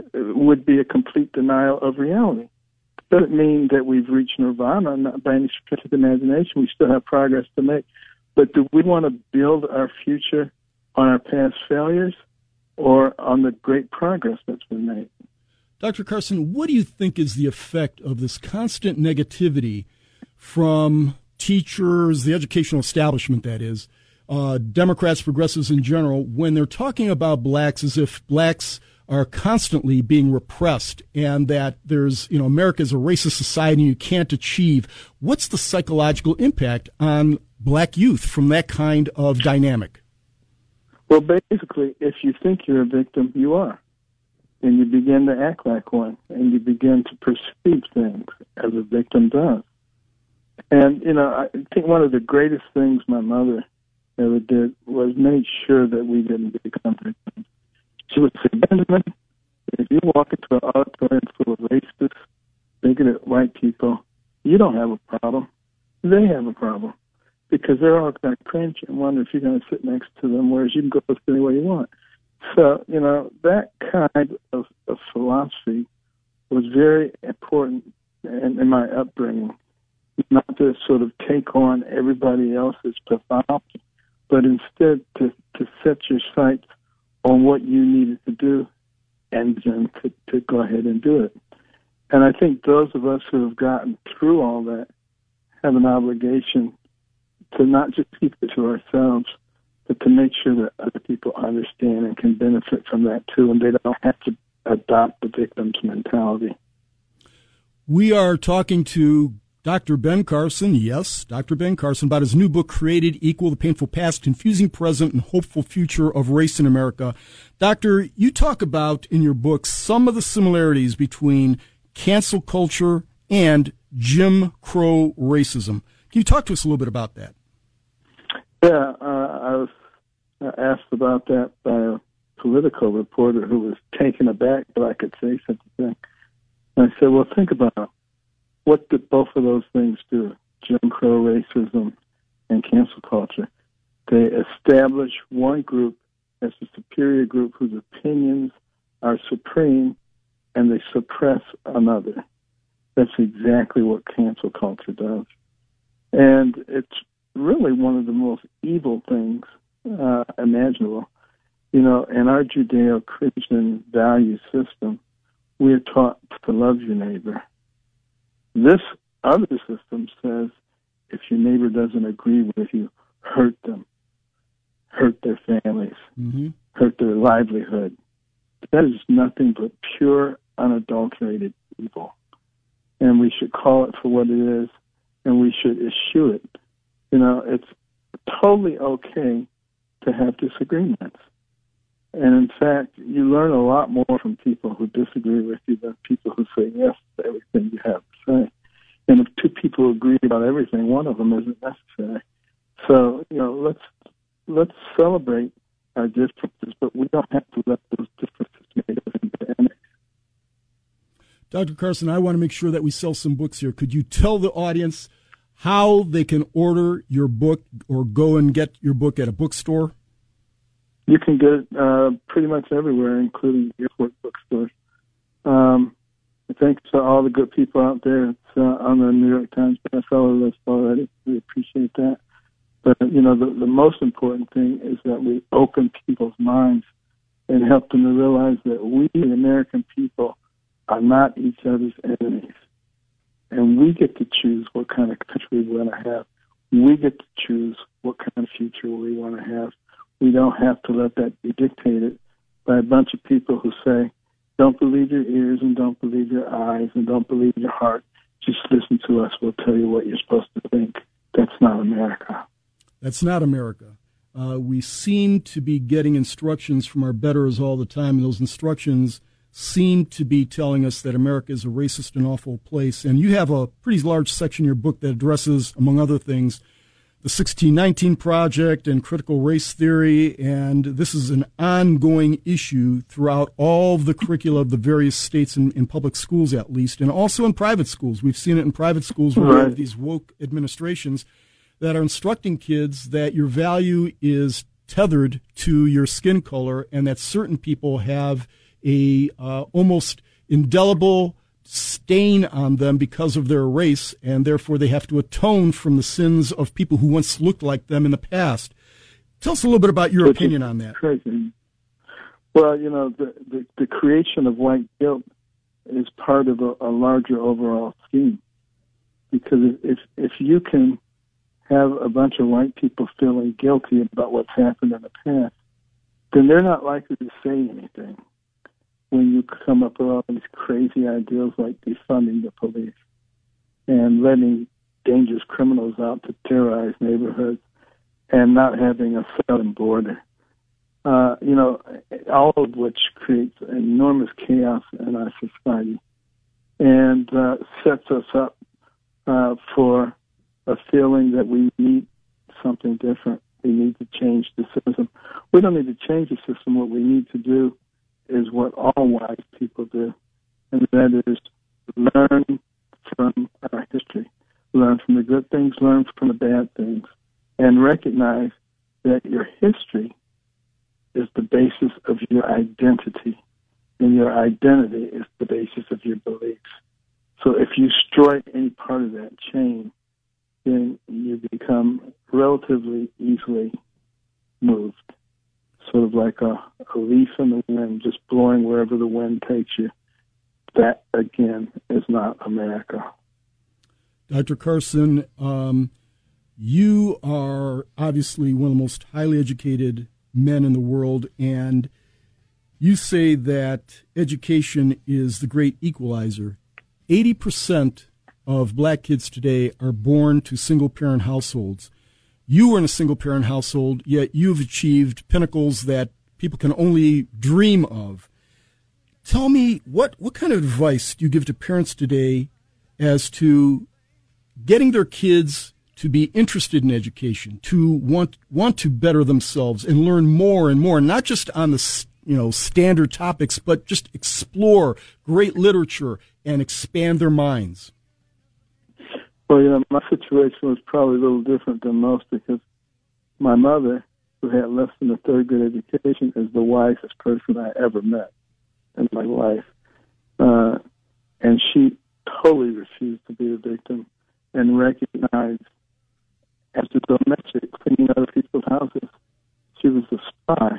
uh, would be a complete denial of reality. Doesn't mean that we've reached nirvana not by any stretch of the imagination. We still have progress to make. But do we want to build our future on our past failures or on the great progress that's been made? Dr. Carson, what do you think is the effect of this constant negativity from teachers, the educational establishment, that is, uh, Democrats, progressives in general, when they're talking about blacks as if blacks are constantly being repressed and that there's, you know, America is a racist society and you can't achieve. What's the psychological impact on black youth from that kind of dynamic? Well, basically, if you think you're a victim, you are. And you begin to act like one, and you begin to perceive things as a victim does. And, you know, I think one of the greatest things my mother ever did was make sure that we didn't become victims. She would say, Benjamin, if you walk into an auditorium full of racist, bigoted white people, you don't have a problem. They have a problem because they're all going to cringe and wonder if you're going to sit next to them, whereas you can go any way you want. So, you know, that kind of, of philosophy was very important in, in my upbringing. Not to sort of take on everybody else's pathology, but instead to, to set your sights on what you needed to do and then to, to go ahead and do it. And I think those of us who have gotten through all that have an obligation to not just keep it to ourselves, but to make sure that other people understand and can benefit from that too, and they don't have to adopt the victim's mentality. We are talking to Dr. Ben Carson, yes, Dr. Ben Carson, about his new book, Created Equal The Painful Past, Confusing Present, and Hopeful Future of Race in America. Doctor, you talk about in your book some of the similarities between cancel culture and Jim Crow racism. Can you talk to us a little bit about that? Yeah, uh, I was asked about that by a political reporter who was taken aback that I could say such a thing. And I said, well, think about what did both of those things do? Jim Crow racism and cancel culture. They establish one group as a superior group whose opinions are supreme and they suppress another. That's exactly what cancel culture does. And it's really one of the most evil things uh, imaginable. You know, in our Judeo Christian value system, we're taught to love your neighbor. This other system says if your neighbor doesn't agree with you, hurt them, hurt their families, mm-hmm. hurt their livelihood. That is nothing but pure, unadulterated evil. And we should call it for what it is, and we should eschew it. You know, it's totally okay to have disagreements. And in fact, you learn a lot more from people who disagree with you than people who say yes to everything you have to say. And if two people agree about everything, one of them isn't necessary. So, you know, let's let's celebrate our differences, but we don't have to let those differences make us into enemies. Dr. Carson, I want to make sure that we sell some books here. Could you tell the audience how they can order your book or go and get your book at a bookstore? You can get it uh, pretty much everywhere, including airport bookstores. Um, thanks to all the good people out there. It's uh, on the New York Times bestseller list already. We appreciate that. But you know, the, the most important thing is that we open people's minds and help them to realize that we, the American people, are not each other's enemies and we get to choose what kind of country we want to have. We get to choose what kind of future we want to have. We don't have to let that be dictated by a bunch of people who say, don't believe your ears and don't believe your eyes and don't believe your heart. Just listen to us. We'll tell you what you're supposed to think. That's not America. That's not America. Uh, we seem to be getting instructions from our betters all the time, and those instructions seem to be telling us that America is a racist and awful place. And you have a pretty large section in your book that addresses, among other things, the 1619 Project and critical race theory. And this is an ongoing issue throughout all of the curricula of the various states in, in public schools, at least, and also in private schools. We've seen it in private schools where right. we have these woke administrations that are instructing kids that your value is tethered to your skin color and that certain people have a uh, almost indelible stain on them because of their race, and therefore they have to atone from the sins of people who once looked like them in the past. Tell us a little bit about your Which opinion on that. Crazy. Well, you know, the, the, the creation of white guilt is part of a, a larger overall scheme. Because if if you can have a bunch of white people feeling guilty about what's happened in the past, then they're not likely to say anything when you come up with all these crazy ideas like defunding the police and letting dangerous criminals out to terrorize neighborhoods and not having a southern border. Uh, you know, all of which creates enormous chaos in our society and uh, sets us up uh, for a feeling that we need something different. We need to change the system. We don't need to change the system. What we need to do is what all wise people do, and that is learn from our history, learn from the good things, learn from the bad things, and recognize that your history is the basis of your identity, and your identity is the basis of your beliefs. So if you destroy any part of that chain, then you become relatively easily moved, sort of like a, a leaf in the wind, just blowing wherever the wind takes you. That, again, is not America. Dr. Carson, um, you are obviously one of the most highly educated men in the world, and you say that education is the great equalizer. 80% of black kids today are born to single parent households. You were in a single parent household, yet you've achieved pinnacles that people can only dream of. Tell me what, what kind of advice do you give to parents today as to getting their kids to be interested in education, to want want to better themselves and learn more and more, not just on the you know standard topics, but just explore great literature and expand their minds. Well, you know, my situation was probably a little different than most because my mother, who had less than a third grade education, is the wisest person I ever met in my life. Uh, and she totally refused to be a victim and recognized as a domestic cleaning other people's houses. She was a spy.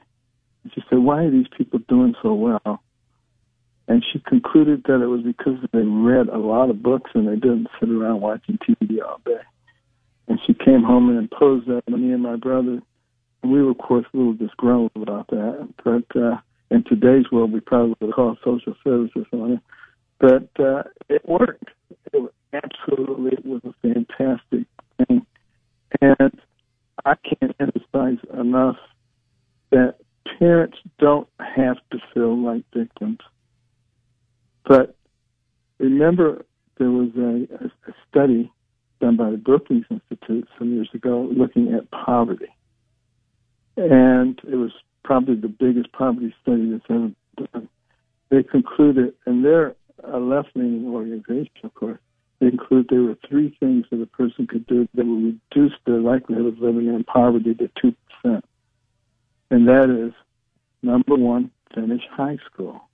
She said, Why are these people doing so well? And she concluded that it was because they read a lot of books and they didn't sit around watching TV all day. And she came home and imposed that on me and my brother. And we were, of course, a little disgruntled about that. But uh, in today's world, we probably would call social services on it. But uh, it worked. It was, absolutely it was a fantastic thing. And I can't emphasize enough that parents don't have to feel like victims. But remember, there was a, a study done by the Brookings Institute some years ago looking at poverty. And it was probably the biggest poverty study that's ever done. They concluded, and they're a left leaning organization, of course, they concluded there were three things that a person could do that would reduce their likelihood of living in poverty to 2%. And that is number one, finish high school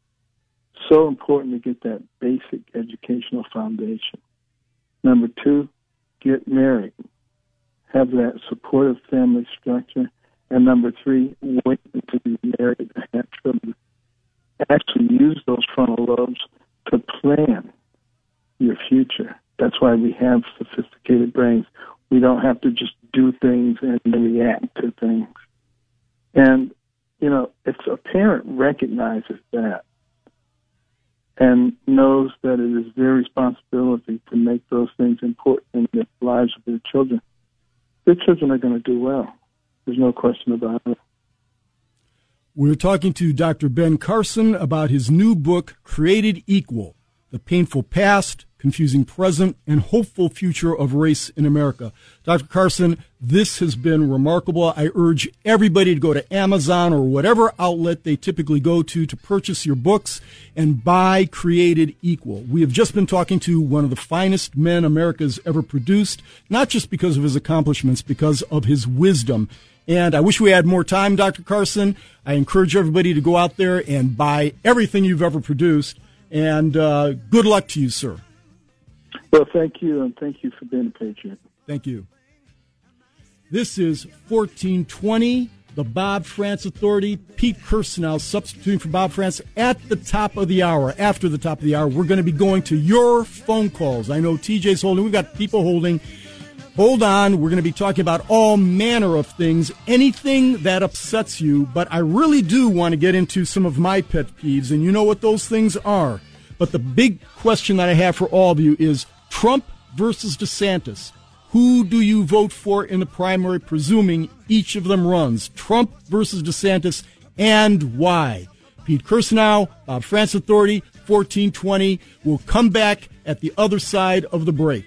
so important to get that basic educational foundation. Number two, get married. Have that supportive family structure. And number three, wait until you're married and have children. Actually use those frontal lobes to plan your future. That's why we have sophisticated brains. We don't have to just do things and react to things. And, you know, if a parent recognizes that, and knows that it is their responsibility to make those things important in the lives of their children, their children are going to do well. There's no question about it. We're talking to Dr. Ben Carson about his new book, Created Equal The Painful Past, confusing present, and hopeful future of race in America. Dr. Carson, this has been remarkable. I urge everybody to go to Amazon or whatever outlet they typically go to to purchase your books and buy Created Equal. We have just been talking to one of the finest men America's ever produced, not just because of his accomplishments, because of his wisdom. And I wish we had more time, Dr. Carson. I encourage everybody to go out there and buy everything you've ever produced. And uh, good luck to you, sir. Well, thank you, and thank you for being a patriot. Thank you. This is 1420 the Bob Frantz Authority. Pete Kirsanow substituting for Bob Frantz at the top of the hour. After the top of the hour, we're going to be going to your phone calls. I know TJ's holding. We've got people holding. Hold on. We're going to be talking about all manner of things, anything that upsets you. But I really do want to get into some of my pet peeves, and you know what those things are. But the big question that I have for all of you is Trump versus DeSantis. Who do you vote for in the primary, presuming each of them runs? Trump versus DeSantis, and why? Pete Kirsanow, Bob Frantz Authority, 1420. We'll come back at the other side of the break.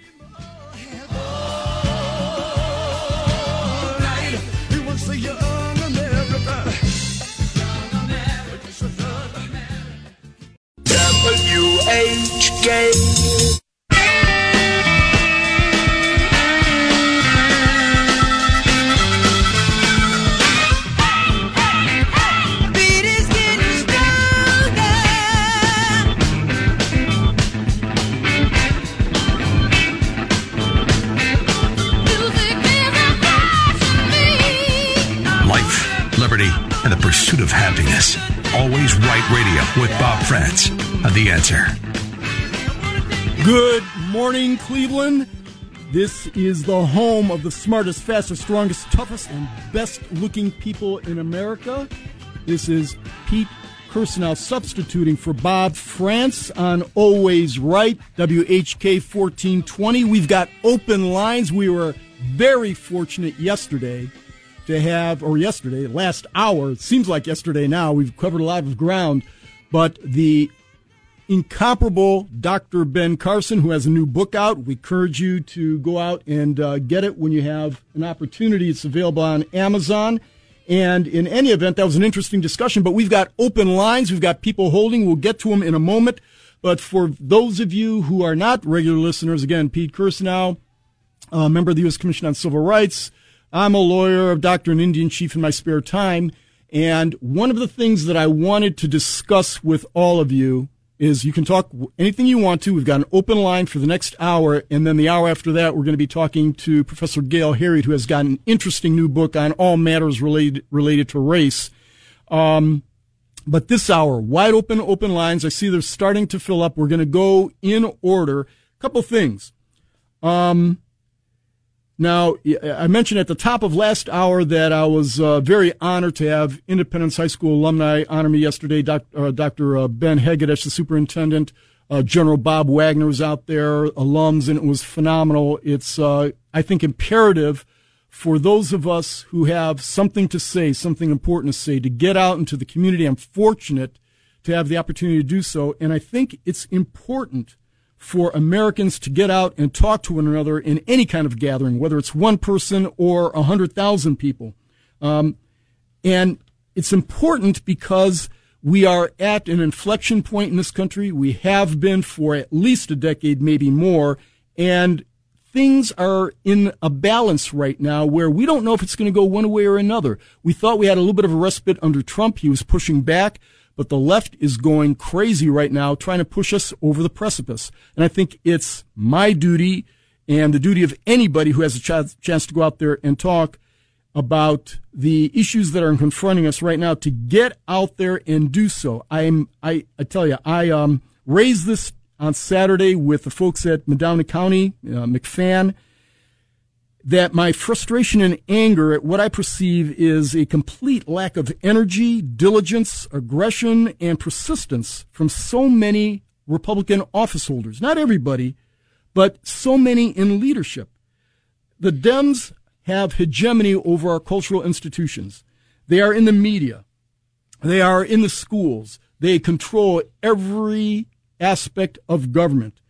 Of happiness. Always right radio with Bob Frantz. Of the answer. Good morning, Cleveland. This is the home of the smartest, fastest, strongest, toughest, and best looking people in America. This is Pete Kirsanow substituting for Bob Frantz on Always Right, WHK 1420. We've got open lines. We were very fortunate yesterday to have, or yesterday, last hour, it seems like yesterday now, we've covered a lot of ground, but the incomparable Dr. Ben Carson, who has a new book out. We encourage you to go out and uh, get it when you have an opportunity. It's available on Amazon. And in any event, that was an interesting discussion, but we've got open lines. We've got people holding. We'll get to them in a moment. But for those of you who are not regular listeners, again, Pete Kirsanow, a member of the U.S. Commission on Civil Rights. I'm a lawyer, a doctor, and Indian chief in my spare time. And one of the things that I wanted to discuss with all of you is you can talk anything you want to. We've got an open line for the next hour, and then the hour after that, we're going to be talking to Professor Gail Heriot, who has got an interesting new book on all matters related related to race. Um, but this hour, wide open, open lines. I see they're starting to fill up. We're going to go in order. A couple things. Um, now, I mentioned at the top of last hour that I was uh, very honored to have Independence High School alumni honor me yesterday. Doc, uh, Dr. Uh, Ben Hegadesh, the superintendent, uh, General Bob Wagner was out there, alums, and it was phenomenal. It's, uh, I think, imperative for those of us who have something to say, something important to say, to get out into the community. I'm fortunate to have the opportunity to do so, and I think it's important for Americans to get out and talk to one another in any kind of gathering, whether it's one person or a hundred thousand people. Um, and it's important because we are at an inflection point in this country. We have been for at least a decade, maybe more, and things are in a balance right now where we don't know if it's going to go one way or another. We thought we had a little bit of a respite under Trump. He was pushing back. But the left is going crazy right now, trying to push us over the precipice. And I think it's my duty and the duty of anybody who has a ch- chance to go out there and talk about the issues that are confronting us right now to get out there and do so. I'm, I, I tell you, I, um, raised this on Saturday with the folks at Medina County, uh, McFan, that my frustration and anger at what I perceive is a complete lack of energy, diligence, aggression, and persistence from so many Republican office holders. Not everybody, but so many in leadership. The Dems have hegemony over our cultural institutions. They are in the media. They are in the schools. They control every aspect of government.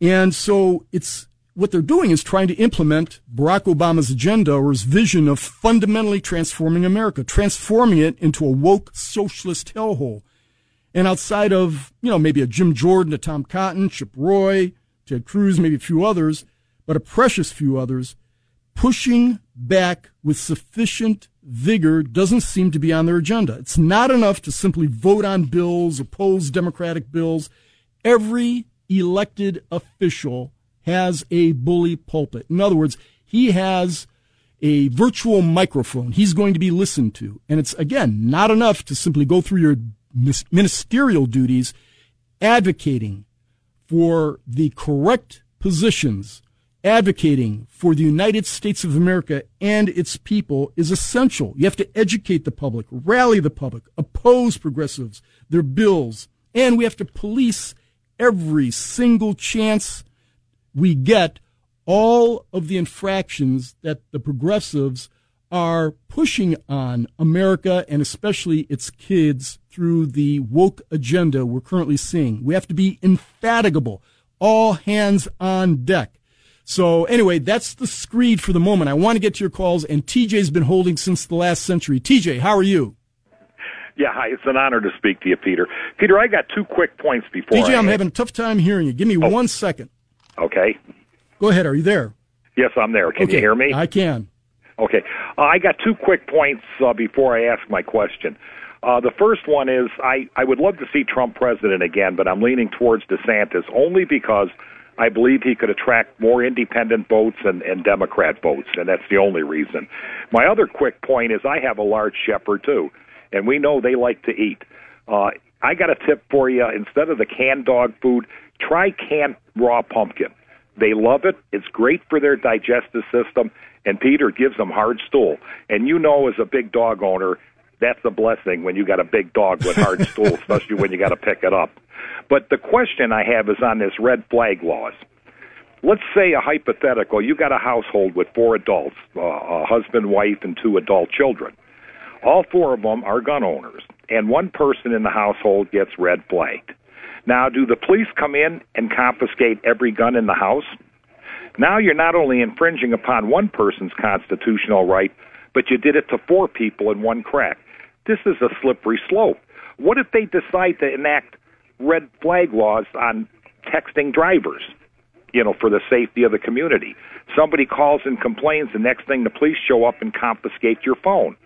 And so it's what they're doing is trying to implement Barack Obama's agenda or his vision of fundamentally transforming America, transforming it into a woke socialist hellhole. And outside of, you know, maybe a Jim Jordan, a Tom Cotton, Chip Roy, Ted Cruz, maybe a few others, but a precious few others, pushing back with sufficient vigor doesn't seem to be on their agenda. It's not enough to simply vote on bills, oppose Democratic bills. Every elected official has a bully pulpit. In other words, he has a virtual microphone. He's going to be listened to. And it's, again, not enough to simply go through your ministerial duties advocating for the correct positions, advocating for the United States of America and its people is essential. You have to educate the public, rally the public, oppose progressives, their bills, and we have to police every single chance we get all of the infractions that the progressives are pushing on America and especially its kids through the woke agenda we're currently seeing. We have to be infatigable, all hands on deck. So anyway, that's the screed for the moment. I want to get to your calls, and TJ's been holding since the last century. TJ, how are you? Yeah, hi. It's an honor to speak to you, Peter. Peter, I got two quick points before. TJ, I I'm having a tough time hearing you. Give me oh. one second. Okay. Go ahead. Are you there? Yes, I'm there. Can okay. you hear me? I can. Okay. Uh, I got two quick points uh, before I ask my question. Uh, the first one is I, I would love to see Trump president again, but I'm leaning towards DeSantis only because I believe he could attract more independent votes and, and Democrat votes, and that's the only reason. My other quick point is I have a large shepherd too, and we know they like to eat. Uh, I got a tip for you. Instead of the canned dog food, try canned raw pumpkin. They love it. It's great for their digestive system, and Peter gives them hard stool. And you know, as a big dog owner, that's a blessing when you got a big dog with hard [LAUGHS] stool, especially when you got to pick it up. But the question I have is on this red flag laws. Let's say a hypothetical: you got a household with four adults, uh, a husband, wife, and two adult children. All four of them are gun owners, and one person in the household gets red flagged. Now, do the police come in and confiscate every gun in the house? Now you're not only infringing upon one person's constitutional right, but you did it to four people in one crack. This is a slippery slope. What if they decide to enact red flag laws on texting drivers, you know, for the safety of the community? Somebody calls and complains, the next thing the police show up and confiscate your phone.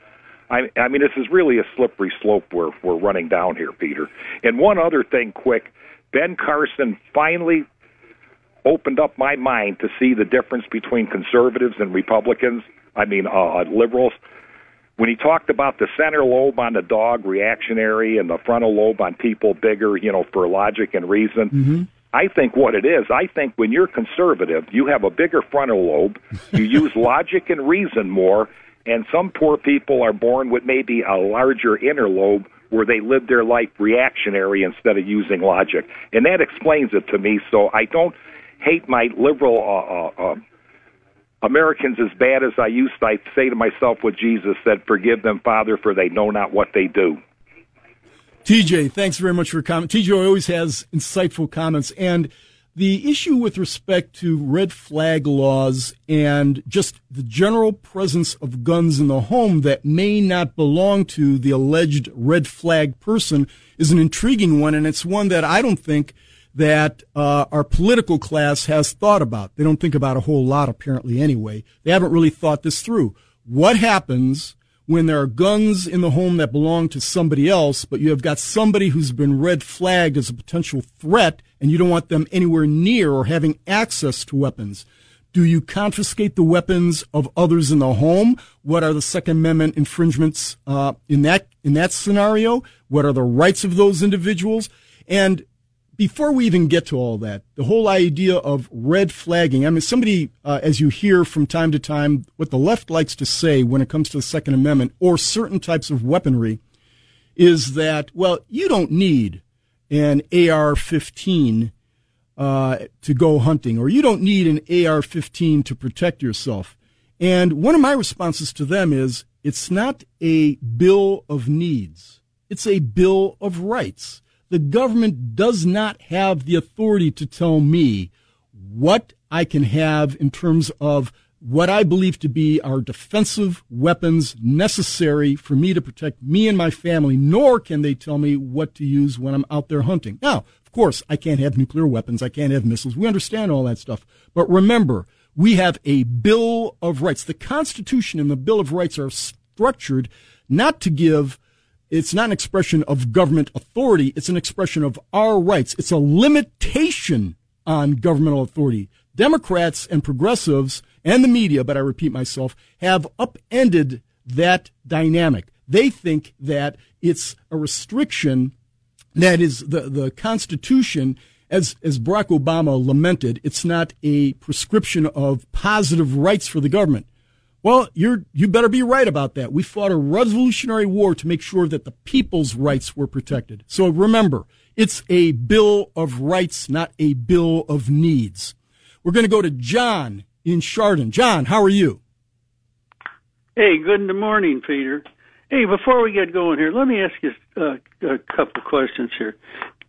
I, I mean, this is really a slippery slope we're we're running down here, Peter. And one other thing, quick, Ben Carson finally opened up my mind to see the difference between conservatives and Republicans. I mean, uh, uh, liberals. When he talked about the center lobe on the dog reactionary and the frontal lobe on people bigger, you know, for logic and reason. Mm-hmm. I think what it is, I think when you're conservative, you have a bigger frontal lobe, you [LAUGHS] use logic and reason more, and some poor people are born with maybe a larger inner lobe where they live their life reactionary instead of using logic. And that explains it to me. So I don't hate my liberal uh, uh, uh, Americans as bad as I used to. I say to myself what Jesus said, Forgive them, Father, for they know not what they do. TJ, thanks very much for comment. TJ always has insightful comments. And the issue with respect to red flag laws and just the general presence of guns in the home that may not belong to the alleged red flag person is an intriguing one, and it's one that I don't think that uh, our political class has thought about. They don't think about a whole lot, apparently, anyway. They haven't really thought this through. What happens when there are guns in the home that belong to somebody else, but you have got somebody who's been red flagged as a potential threat and you don't want them anywhere near or having access to weapons. Do you confiscate the weapons of others in the home? What are the Second Amendment infringements uh, in that in that scenario? What are the rights of those individuals? And before we even get to all that, the whole idea of red flagging, I mean, somebody, uh, as you hear from time to time, what the left likes to say when it comes to the Second Amendment or certain types of weaponry is that, well, you don't need an AR 15 uh, to go hunting, or you don't need an AR 15 to protect yourself. And one of my responses to them is it's not a bill of needs, it's a bill of rights the government does not have the authority to tell me what I can have in terms of what I believe to be our defensive weapons necessary for me to protect me and my family, nor can they tell me what to use when I'm out there hunting. Now, of course, I can't have nuclear weapons. I can't have missiles. We understand all that stuff. But remember, we have a Bill of Rights. The Constitution and the Bill of Rights are structured not to give it's not an expression of government authority. It's an expression of our rights. It's a limitation on governmental authority. Democrats and progressives and the media, but I repeat myself, have upended that dynamic. They think that it's a restriction that is the, the Constitution, as, as Barack Obama lamented, it's not a prescription of positive rights for the government. Well, you're, you better be right about that. We fought a revolutionary war to make sure that the people's rights were protected. So remember, it's a bill of rights, not a bill of needs. We're going to go to John in Chardon. John, how are you? Hey, good morning, Peter. Hey, before we get going here, let me ask you uh, a couple questions here.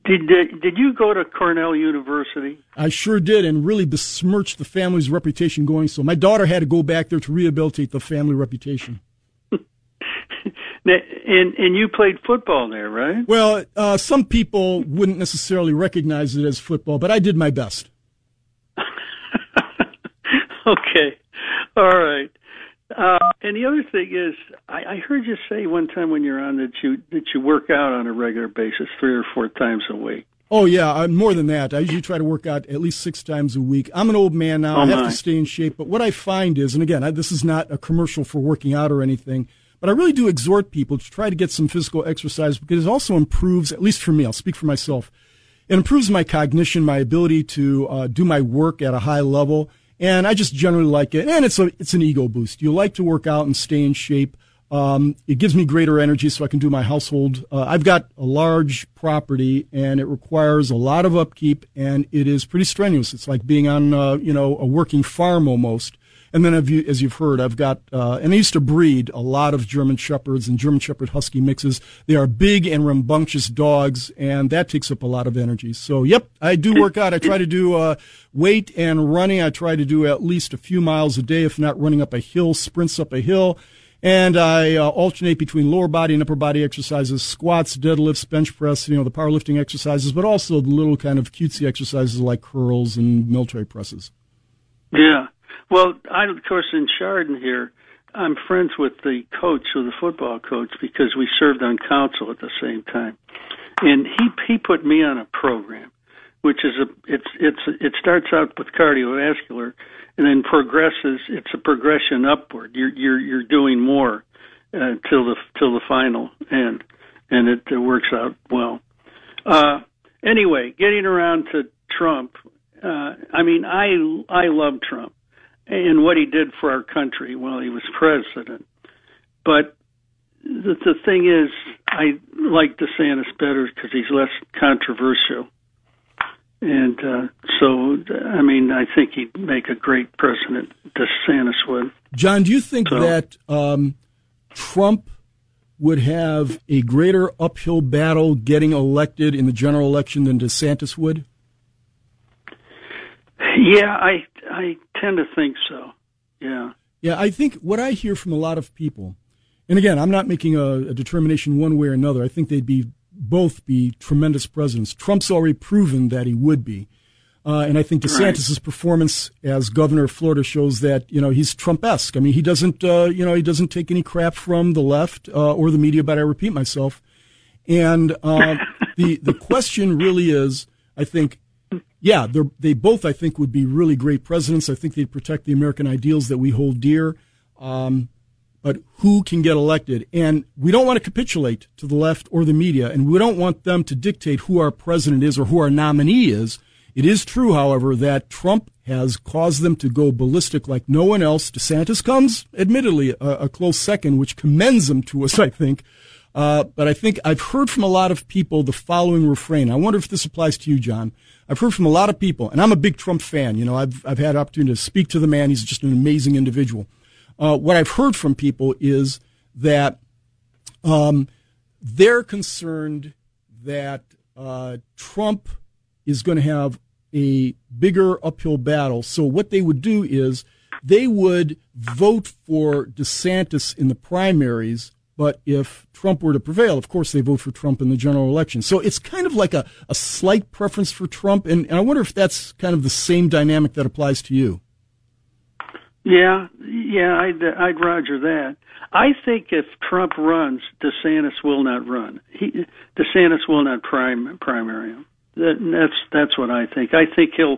Did, did did you go to Cornell University? I sure did, and really besmirched the family's reputation going so. My daughter had to go back there to rehabilitate the family reputation. [LAUGHS] and and you played football there, right? Well, uh, some people wouldn't necessarily recognize it as football, but I did my best. [LAUGHS] okay, all right. Uh, and the other thing is, I, I heard you say one time when you're on that you that you work out on a regular basis, three or four times a week. Oh yeah, I'm more than that. I usually try to work out at least six times a week. I'm an old man now. Oh, I have my. to stay in shape. But what I find is, and again, I, this is not a commercial for working out or anything, but I really do exhort people to try to get some physical exercise because it also improves, at least for me, I'll speak for myself, it improves my cognition, my ability to uh, do my work at a high level, and I just generally like it. And it's a it's an ego boost. You like to work out and stay in shape. Um, it gives me greater energy so I can do my household. Uh, I've got a large property and it requires a lot of upkeep and it is pretty strenuous. It's like being on, uh, you know, a working farm almost. And then, you, as you've heard, I've got, uh, and I used to breed a lot of German Shepherds and German Shepherd Husky mixes. They are big and rambunctious dogs, and that takes up a lot of energy. So, yep, I do work out. I try to do uh, weight and running. I try to do at least a few miles a day, if not running up a hill, sprints up a hill. And I uh, alternate between lower body and upper body exercises, squats, deadlifts, bench press, you know, the powerlifting exercises, but also the little kind of cutesy exercises like curls and military presses. Yeah. Well, I of course in Chardon here, I'm friends with the coach of the football coach because we served on council at the same time, and he he put me on a program, which is a it's it's it starts out with cardiovascular, and then progresses. It's a progression upward. You're you're you're doing more uh, till the till the final end, and it, it works out well. Uh, anyway, getting around to Trump, uh, I mean, I I love Trump and what he did for our country while he was president. But the, the thing is, I like DeSantis better because he's less controversial. And uh, so, I mean, I think he'd make a great president. DeSantis would. John, do you think So- that um, Trump would have a greater uphill battle getting elected in the general election than DeSantis would? [LAUGHS] Yeah, I I tend to think so. Yeah. Yeah, I think what I hear from a lot of people, and again, I'm not making a, a determination one way or another. I think they'd be both be tremendous presidents. Trump's already proven that he would be. Uh, and I think DeSantis' performance as governor of Florida shows that you know he's Trump-esque. I mean, he doesn't uh, you know he doesn't take any crap from the left uh, or the media. But I repeat myself, and uh, [LAUGHS] the the question really is, I think, yeah, they they both I think would be really great presidents. I think they'd protect the American ideals that we hold dear. Um, but who can get elected? And we don't want to capitulate to the left or the media, and we don't want them to dictate who our president is or who our nominee is. It is true, however, that Trump has caused them to go ballistic like no one else. DeSantis comes, admittedly, a, a close second, which commends him to us, [LAUGHS] I think. Uh, but I think I've heard from a lot of people the following refrain. I wonder if this applies to you, John. I've heard from a lot of people, and I'm a big Trump fan. You know, I've I've had opportunity to speak to the man. He's just an amazing individual. Uh, what I've heard from people is that um, they're concerned that uh, Trump is going to have a bigger uphill battle. So what they would do is they would vote for DeSantis in the primaries, but if Trump were to prevail, of course they vote for Trump in the general election. So it's kind of like a, a slight preference for Trump, and, and I wonder if that's kind of the same dynamic that applies to you. Yeah, yeah, I'd I'd roger that. I think if Trump runs, DeSantis will not run. He DeSantis will not prime primary him. That, that's that's what I think. I think he'll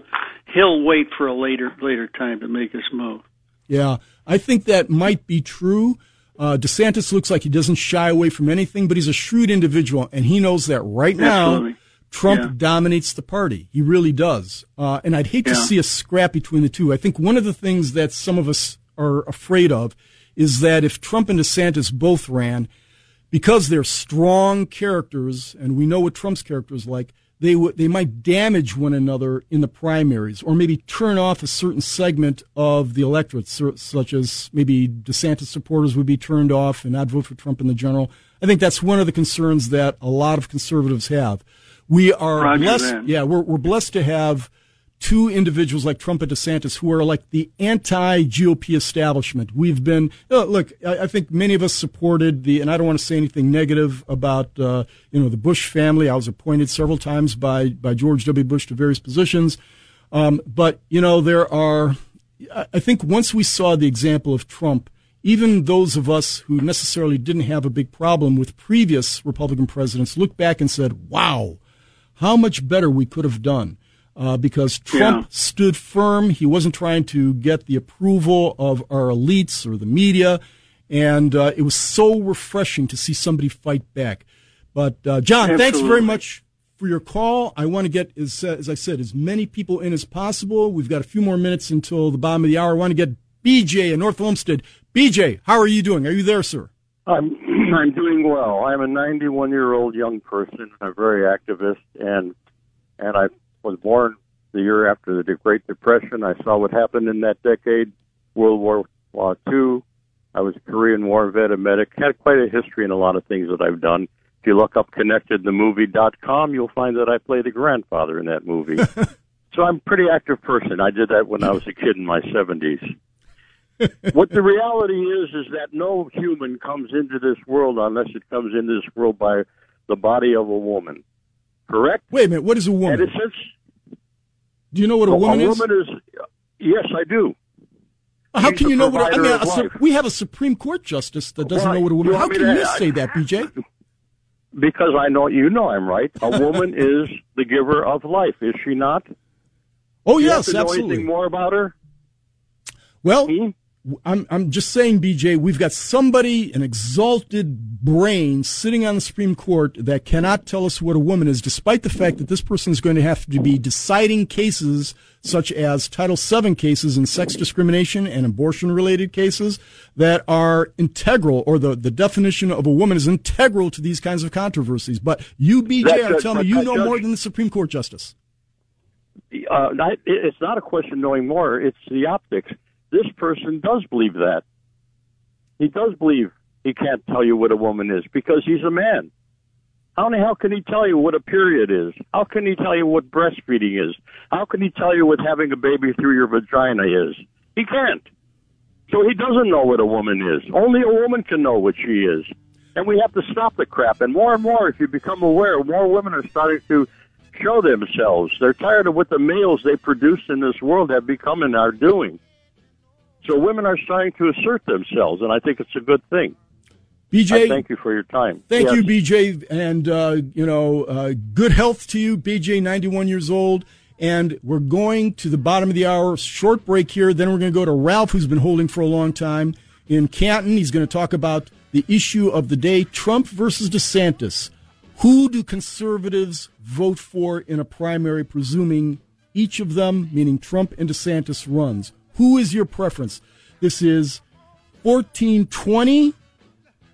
he'll wait for a later later time to make his move. Yeah, I think that might be true. Uh, DeSantis looks like he doesn't shy away from anything, but he's a shrewd individual, and he knows that right now Absolutely. Trump Yeah. dominates the party. He really does. Uh, and I'd hate to see a scrap between the two. I think one of the things that some of us are afraid of is that if Trump and DeSantis both ran, because they're strong characters, and we know what Trump's character is like, they would they might damage one another in the primaries, or maybe turn off a certain segment of the electorate, su- such as maybe DeSantis supporters would be turned off and not vote for Trump in the general. I think that's one of the concerns that a lot of conservatives have. We are Roger blessed, that. yeah, we're we're blessed to have two individuals like Trump and DeSantis who are like the anti-GOP establishment. We've been uh, look. I, I think many of us supported the, and I don't want to say anything negative about uh, you know the Bush family. I was appointed several times by by George W. Bush to various positions, um, but you know there are. I think once we saw the example of Trump, even those of us who necessarily didn't have a big problem with previous Republican presidents looked back and said, "Wow." how much better we could have done. Uh, because Trump Yeah. stood firm. He wasn't trying to get the approval of our elites or the media. And uh, it was so refreshing to see somebody fight back. But, uh, John, thanks very much for your call. I want to get, as, uh, as I said, as many people in as possible. We've got a few more minutes until the bottom of the hour. I want to get BJ in North Olmsted. BJ, how are you doing? Are you there, sir? I'm [CLEARS THROAT] I'm doing well. I'm a 91 year old young person. I'm very activist, and and I was born the year after the Great Depression. I saw what happened in that decade, World War War Two. I was a Korean War vet, a medic. Had quite a history in a lot of things that I've done. If you look up connectedthemovie.com, you'll find that I play the grandfather in that movie. [LAUGHS] so I'm a pretty active person. I did that when I was a kid in my 70s [LAUGHS] what the reality is is that no human comes into this world unless it comes into this world by the body of a woman. Correct? Wait a minute. What is a woman? It's Do you know what a woman a is? woman is. Yes, I do. How She's can you know what? I mean, a, su- we have a Supreme Court justice that doesn't know what a woman. You How can to- you say that, BJ? Because I know you know I'm right. A [LAUGHS] woman is the giver of life, is she not? Oh Do you yes, have to know absolutely. anything more about her? Well, hmm? I'm I'm just saying, BJ, we've got somebody, an exalted brain, sitting on the Supreme Court that cannot tell us what a woman is, despite the fact that this person is going to have to be deciding cases such as Title VII cases and sex discrimination and abortion-related cases that are integral, or the, the definition of a woman is integral to these kinds of controversies. But you, BJ, That- are telling me you know judge- more than the Supreme Court justice. uh, it's not a question of knowing more. It's the optics. This person does believe that. He does believe he can't tell you what a woman is because he's a man. How the hell can he tell you what a period is? How can he tell you what breastfeeding is? How can he tell you what having a baby through your vagina is? He can't. So he doesn't know what a woman is. Only a woman can know what she is. And we have to stop the crap. And more and more, if you become aware, more women are starting to show themselves. They're tired of what the males they produce in this world have become and are doing. So women are starting to assert themselves, and I think it's a good thing. BJ, I thank you for your time. Thank Yes. you, BJ, and uh, you know, uh, good health to you, BJ, 91 years old. And we're going to the bottom of the hour, short break here. Then we're going to go to Ralph, who's been holding for a long time in Canton. He's going to talk about the issue of the day: Trump versus DeSantis. Who do conservatives vote for in a primary, presuming each of them, meaning Trump and DeSantis, runs? Who is your preference? This is 1420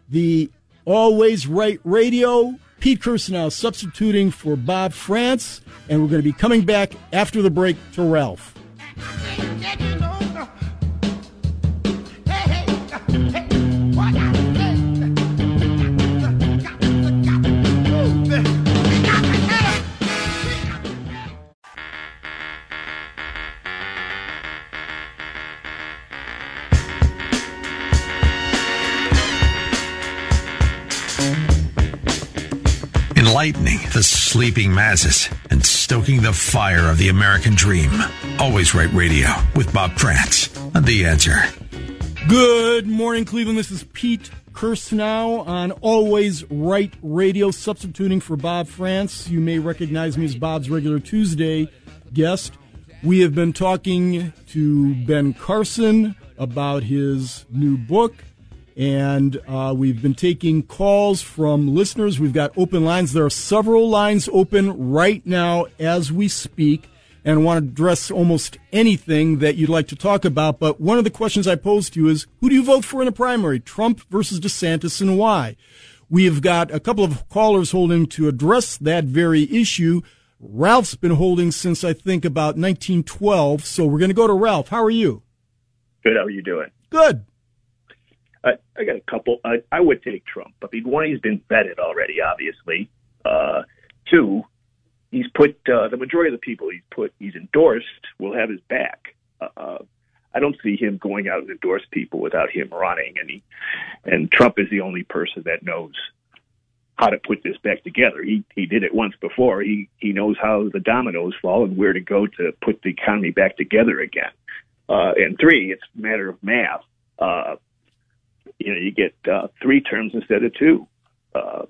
the Always Right Radio. Pete Kirsanow substituting for Bob Frantz, and we're going to be coming back after the break to Ralph. Enlightening the sleeping masses and stoking the fire of the American dream. Always Right Radio with Bob Frantz on The Answer. Good morning, Cleveland. This is Pete Kirsanow on Always Right Radio, substituting for Bob Frantz. You may recognize me as Bob's regular Tuesday guest. We have been talking to Ben Carson about his new book. And uh, we've been taking calls from listeners. We've got open lines. There are several lines open right now as we speak and want to address almost anything that you'd like to talk about. But one of the questions I posed to you is who do you vote for in a primary, Trump versus DeSantis, and why? We have got a couple of callers holding to address that very issue. Ralph's been holding since I think about 1912. So we're going to go to Ralph. How are you? Good. How are you doing? Good. I, I got a couple. I, I would take Trump. I mean, one, he's been vetted already, obviously. Uh, two, he's put uh, the majority of the people he's put, he's endorsed, will have his back. Uh, I don't see him going out and endorse people without him running, and he and Trump is the only person that knows how to put this back together. He he did it once before. He he knows how the dominoes fall and where to go to put the economy back together again. Uh, and three, it's a matter of math. Uh, you know, you get uh, three terms instead of two, uh,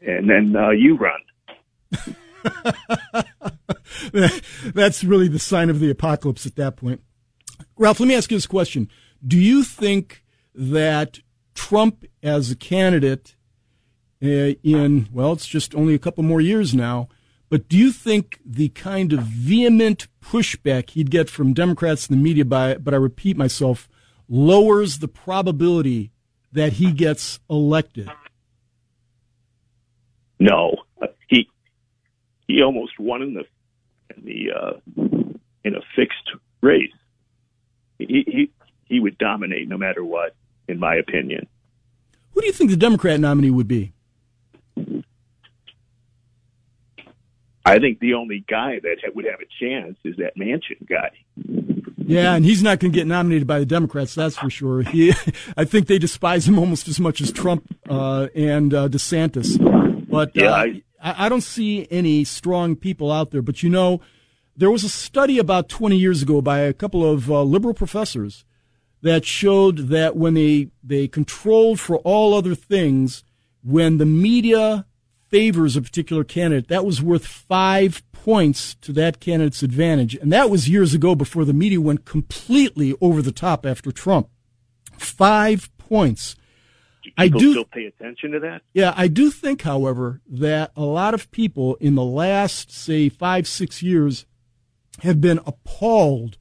and then uh, you run. [LAUGHS] That's really the sign of the apocalypse at that point. Ralph, let me ask you this question. Do you think that Trump as a candidate uh, in, well, it's just only a couple more years now, but do you think the kind of vehement pushback he'd get from Democrats in the media by, but I repeat myself, lowers the probability that he gets elected? No, he he almost won in the in the uh, in a fixed race. He, he he would dominate no matter what, in my opinion. Who do you think the Democrat nominee would be? I think the only guy that would have a chance is that Manchin guy. Yeah, and he's not going to get nominated by the Democrats, that's for sure. He, [LAUGHS] I think they despise him almost as much as Trump uh, and uh, DeSantis. But yeah, uh, I, I don't see any strong people out there. But you know, there was a study about 20 years ago by a couple of uh, liberal professors that showed that when they they controlled for all other things, when the media favors a particular candidate, that was worth five points to that candidate's advantage. And that was years ago before the media went completely over the top after Trump. Five points. I do still pay attention to that. Yeah, I do think, however, that a lot of people in the last, say, five, six years have been appalled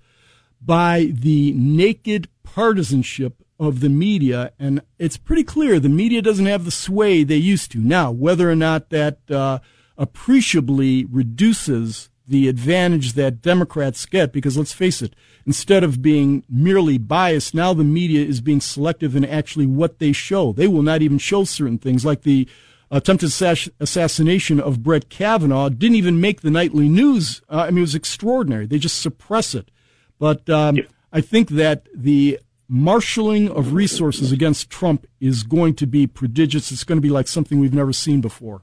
by the naked partisanship of the media, and it's pretty clear the media doesn't have the sway they used to. Now, whether or not that uh, appreciably reduces the advantage that Democrats get, because let's face it, instead of being merely biased, now the media is being selective in actually what they show. They will not even show certain things, like the attempted assass- assassination of Brett Kavanaugh didn't even make the nightly news. Uh, I mean, it was extraordinary. They just suppress it. But um, I think that the marshaling of resources against Trump is going to be prodigious. It's going to be like something we've never seen before.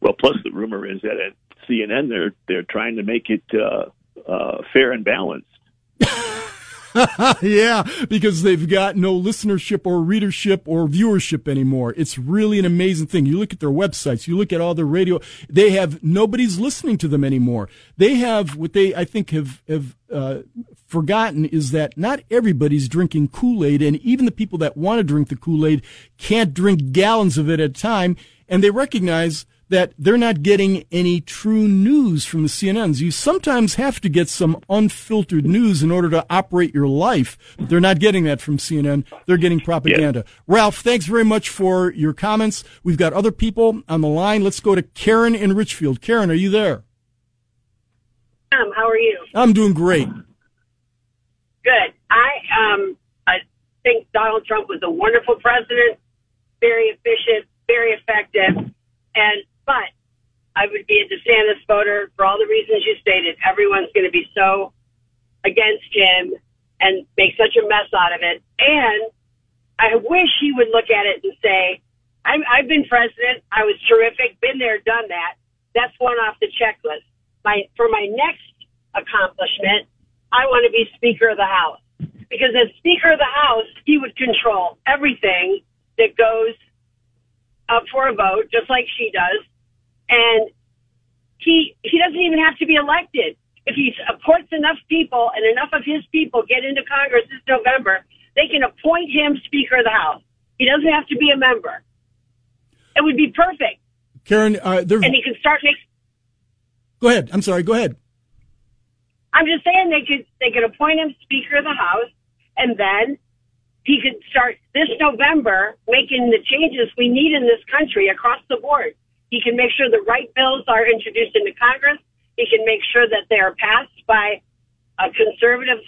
Well, plus the rumor is that at CNN they're they're trying to make it uh, uh, fair and balanced. [LAUGHS] yeah, because they've got no listenership or readership or viewership anymore. It's really an amazing thing. You look at their websites, you look at all their radio, they have nobody's listening to them anymore. They have what they, I think, have, have uh, forgotten is that not everybody's drinking Kool Aid, and even the people that want to drink the Kool Aid can't drink gallons of it at a time, and they recognize that they're not getting any true news from the CNNs. You sometimes have to get some unfiltered news in order to operate your life. But they're not getting that from CNN. They're getting propaganda. Yeah. Ralph, thanks very much for your comments. We've got other people on the line. Let's go to Karen in Richfield. Karen, are you there? Um, how are you? I'm doing great. Good. I um I think Donald Trump was a wonderful president, very efficient, very effective, and but I would be a DeSantis voter for all the reasons you stated. Everyone's going to be so against him and make such a mess out of it. And I wish he would look at it and say, I'm, I've been president. I was terrific. Been there, done that. That's one off the checklist. My for my next accomplishment, I want to be Speaker of the House because as Speaker of the House, he would control everything that goes up for a vote, just like she does and he he doesn't even have to be elected. if he supports enough people and enough of his people get into Congress this November, they can appoint him Speaker of the House. He doesn't have to be a member. It would be perfect. Karen, uh, and he can start making. Go ahead. I'm sorry. Go ahead. I'm just saying they could they could appoint him Speaker of the House, and then he could start this November making the changes we need in this country across the board. He can make sure the right bills are introduced into Congress. He can make sure that they are passed by a conservative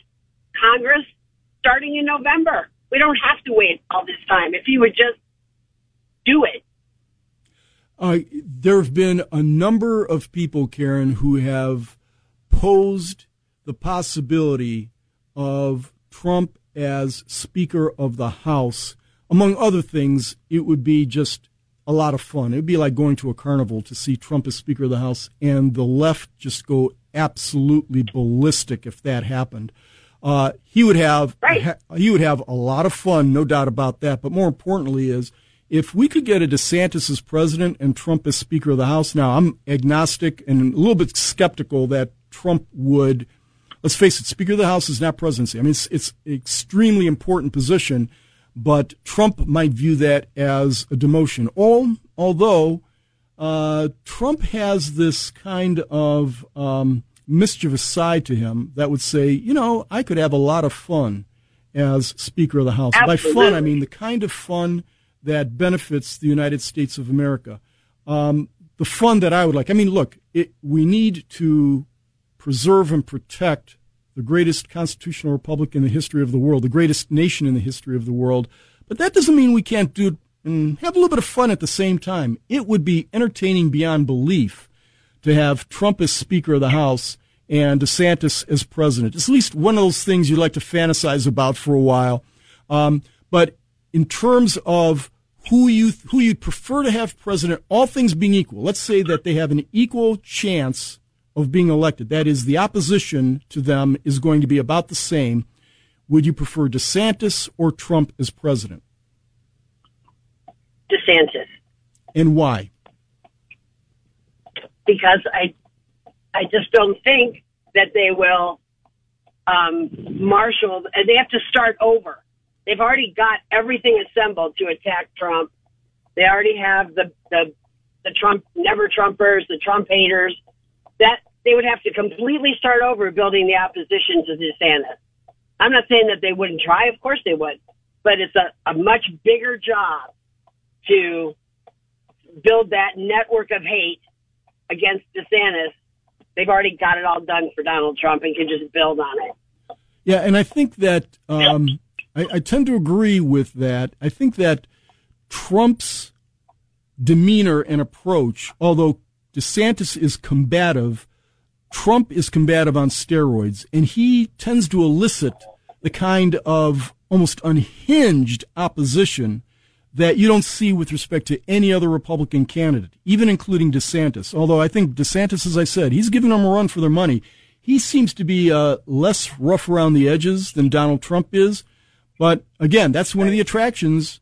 Congress starting in November. We don't have to wait all this time. If he would just do it. Uh, there have been a number of people, Karen, who have posed the possibility of Trump as Speaker of the House. Among other things, it would be just a lot of fun. It would be like going to a carnival to see Trump as Speaker of the House and the left just go absolutely ballistic if that happened. Uh, he would have right. he would have a lot of fun, no doubt about that. But more importantly, is if we could get a DeSantis as president and Trump as Speaker of the House. Now, I'm agnostic and a little bit skeptical that Trump would. Let's face it, Speaker of the House is not presidency. I mean, it's it's an extremely important position, but Trump might view that as a demotion. All although uh, Trump has this kind of um, mischievous side to him that would say, you know, I could have a lot of fun as Speaker of the House. Absolutely. By fun, I mean the kind of fun that benefits the United States of America. Um, the fun that I would like. I mean, look, it, we need to preserve and protect the greatest constitutional republic in the history of the world, the greatest nation in the history of the world. But that doesn't mean we can't do and have a little bit of fun at the same time. It would be entertaining beyond belief to have Trump as Speaker of the House and DeSantis as president. It's at least one of those things you'd like to fantasize about for a while. Um, but in terms of who you who you'd prefer to have president, all things being equal, let's say that they have an equal chance of being elected. That is, the opposition to them is going to be about the same. Would you prefer DeSantis or Trump as president? DeSantis. And why? Because I I just don't think that they will um, marshal. They have to start over. They've already got everything assembled to attack Trump. They already have the the the Trump never Trumpers, the Trump haters. That they would have to completely start over building the opposition to DeSantis. I'm not saying that they wouldn't try. Of course they would, but it's a, a much bigger job to build that network of hate against DeSantis they've already got it all done for Donald Trump and can just build on it. Yeah, and I think that um, I, I tend to agree with that. I think that Trump's demeanor and approach, although DeSantis is combative, Trump is combative on steroids, and he tends to elicit the kind of almost unhinged opposition that you don't see with respect to any other Republican candidate, even including DeSantis. Although I think DeSantis, as I said, he's giving them a run for their money. He seems to be uh, less rough around the edges than Donald Trump is. But again, that's one of the attractions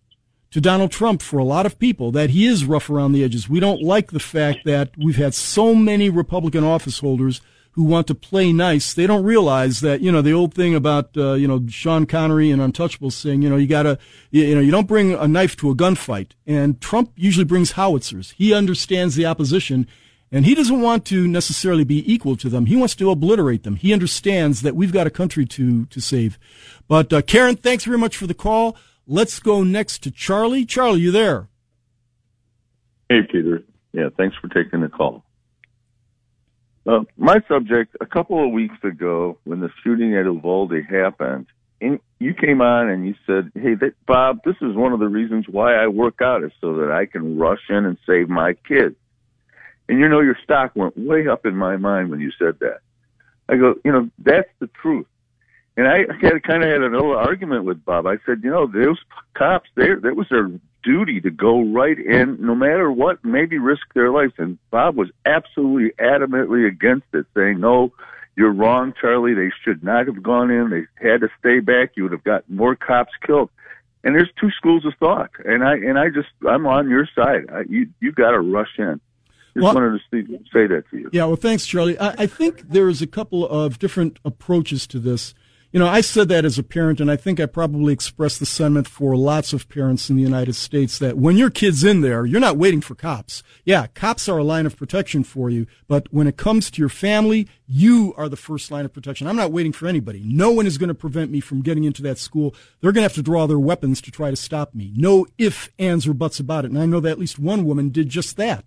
to Donald Trump for a lot of people that he is rough around the edges. We don't like the fact that we've had so many Republican office holders who want to play nice, they don't realize that, you know, the old thing about, uh, you know, Sean Connery and Untouchables saying, you know, you gotta, you, know, you don't bring a knife to a gunfight. And Trump usually brings howitzers. He understands the opposition and he doesn't want to necessarily be equal to them. He wants to obliterate them. He understands that we've got a country to, to save. But, uh, Karen, thanks very much for the call. Let's go next to Charlie. Charlie, you there? Hey, Peter. Yeah, thanks for taking the call. Uh, my subject, a couple of weeks ago, when the shooting at Uvalde happened, and you came on and you said, "Hey, that, Bob, this is one of the reasons why I work out is so that I can rush in and save my kids." And you know, your stock went way up in my mind when you said that. I go, you know, that's the truth. And I had kind of had an little argument with Bob. I said, you know, those cops, they that was their duty to go right in, no matter what, maybe risk their lives. And Bob was absolutely adamantly against it, saying, no, you're wrong, Charlie. They should not have gone in. They had to stay back. You would have got more cops killed. And there's two schools of thought, and I and I just I'm on your side. I, you you got to rush in. Just well, wanted to say that to you. Yeah, well, thanks, Charlie. I, I think there's a couple of different approaches to this. You know, I said that as a parent, and I think I probably expressed the sentiment for lots of parents in the United States that when your kid's in there, you're not waiting for cops. Yeah, cops are a line of protection for you, but when it comes to your family, you are the first line of protection. I'm not waiting for anybody. No one is going to prevent me from getting into that school. They're going to have to draw their weapons to try to stop me. No ifs, ands, or buts about it. And I know that at least one woman did just that.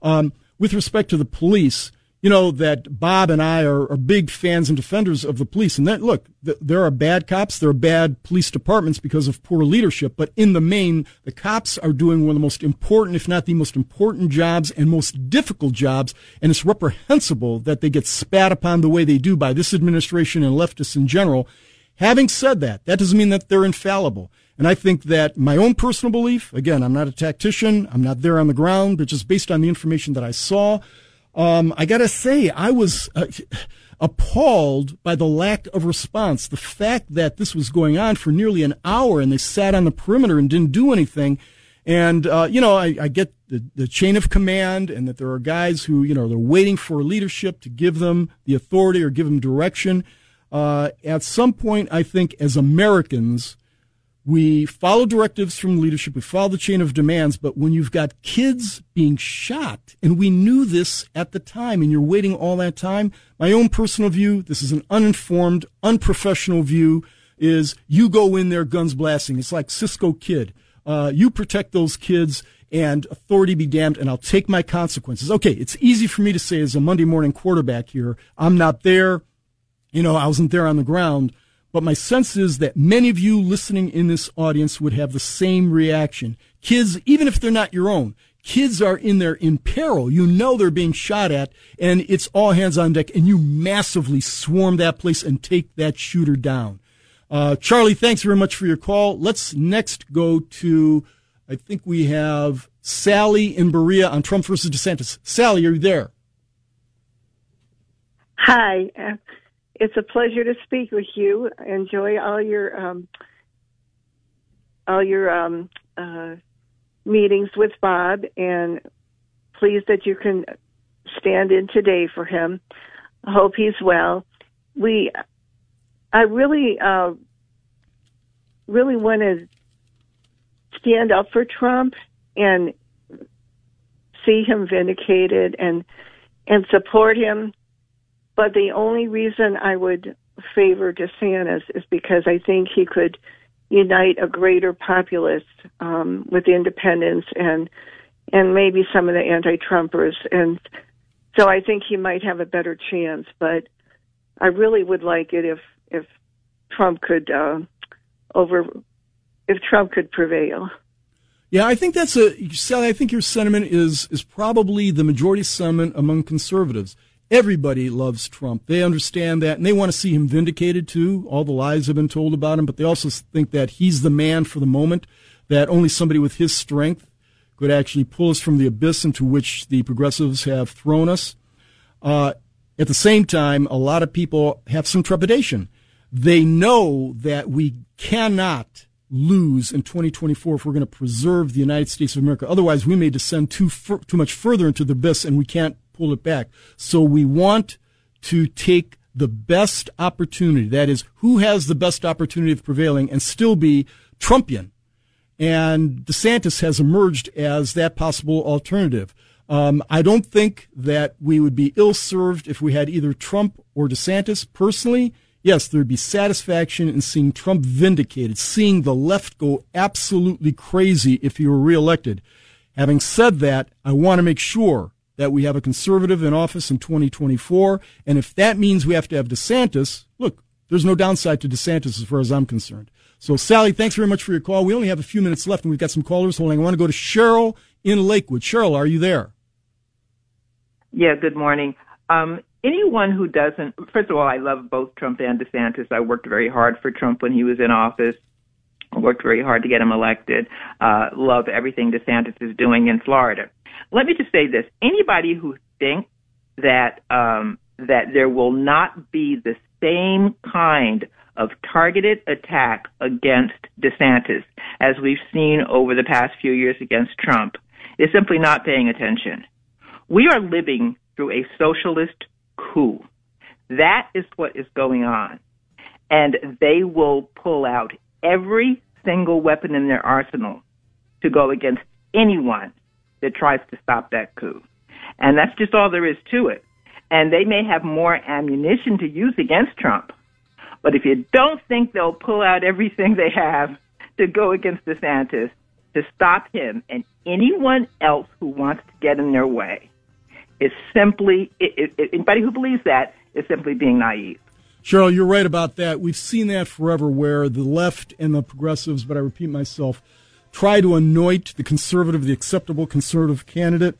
Um, with respect to the police, you know that Bob and I are, are, big fans and defenders of the police. And that look, th- there are bad cops, there are bad police departments because of poor leadership. But in the main, the cops are doing one of the most important, if not the most important jobs and most difficult jobs. And it's reprehensible that they get spat upon the way they do by this administration and leftists in general. Having said that, that doesn't mean that they're infallible. And I think that my own personal belief, again, I'm not a tactician, I'm not there on the ground, but just based on the information that I saw, um, I got to say, I was uh, appalled by the lack of response. The fact that this was going on for nearly an hour and they sat on the perimeter and didn't do anything. And, uh, you know, I, I get the, the, chain of command and that there are guys who, you know, they're waiting for leadership to give them the authority or give them direction. Uh, at some point, I think as Americans, we follow directives from leadership. We follow the chain of demands. But when you've got kids being shot, and we knew this at the time, and you're waiting all that time, my own personal view, this is an uninformed, unprofessional view, is you go in there guns blasting. It's like Cisco Kid. Uh, you protect those kids and authority be damned, and I'll take my consequences. Okay, it's easy for me to say as a Monday morning quarterback here, I'm not there. You know, I wasn't there on the ground. But my sense is that many of you listening in this audience would have the same reaction. Kids, even if they're not your own, kids are in there in peril. You know they're being shot at, and it's all hands on deck, and you massively swarm that place and take that shooter down. Uh, Charlie, thanks very much for your call. Let's next go to, I think we have Sally in Berea on Trump versus DeSantis. Sally, are you there? Hi. Uh, it's a pleasure to speak with you. Enjoy all your um, all your um, uh, meetings with Bob, and pleased that you can stand in today for him. I hope he's well. We, I really, uh, really want to stand up for Trump and see him vindicated and and support him but the only reason I would favor DeSantis is because I think he could unite a greater populace um, with independents and and maybe some of the anti-Trumpers, and so I think he might have a better chance. But I really would like it if if Trump could uh, over if Trump could prevail. Yeah, I think that's a Sally. I think your sentiment is is probably the majority sentiment among conservatives. Everybody loves Trump. They understand that and they want to see him vindicated too. All the lies have been told about him, but they also think that he's the man for the moment, that only somebody with his strength could actually pull us from the abyss into which the progressives have thrown us. Uh, at the same time, a lot of people have some trepidation. They know that we cannot lose in 2024 if we're going to preserve the United States of America. Otherwise, we may descend too too much further into the abyss, and we can't pull it back. So we want to take the best opportunity. That is, who has the best opportunity of prevailing and still be Trumpian. And DeSantis has emerged as that possible alternative. Um, I don't think that we would be ill served if we had either Trump or DeSantis. Personally, yes, there'd be satisfaction in seeing Trump vindicated, seeing the left go absolutely crazy if he were reelected. Having said that, I want to make sure that we have a conservative in office in 2024. And if that means we have to have DeSantis, look, there's no downside to DeSantis as far as I'm concerned. So, Sally, thanks very much for your call. We only have a few minutes left, and we've got some callers holding. I want to go to Cheryl in Lakewood. Cheryl, are you there? Yeah, good morning. Um, anyone who doesn't, first of all, I love both Trump and DeSantis. I worked very hard for Trump when he was in office. Worked very hard to get him elected. Uh, love everything DeSantis is doing in Florida let me just say this: anybody who thinks that um, that there will not be the same kind of targeted attack against DeSantis as we've seen over the past few years against Trump is simply not paying attention. We are living through a socialist coup. That is what is going on. And they will pull out every single weapon in their arsenal to go against anyone that tries to stop that coup. And that's just all there is to it. And they may have more ammunition to use against Trump. But if you don't think they'll pull out everything they have to go against DeSantis to stop him and anyone else who wants to get in their way, is simply, it, it, anybody who believes that is simply being naive. Cheryl, you're right about that. We've seen that forever where the left and the progressives, but I repeat myself, try to anoint the conservative, the acceptable conservative candidate,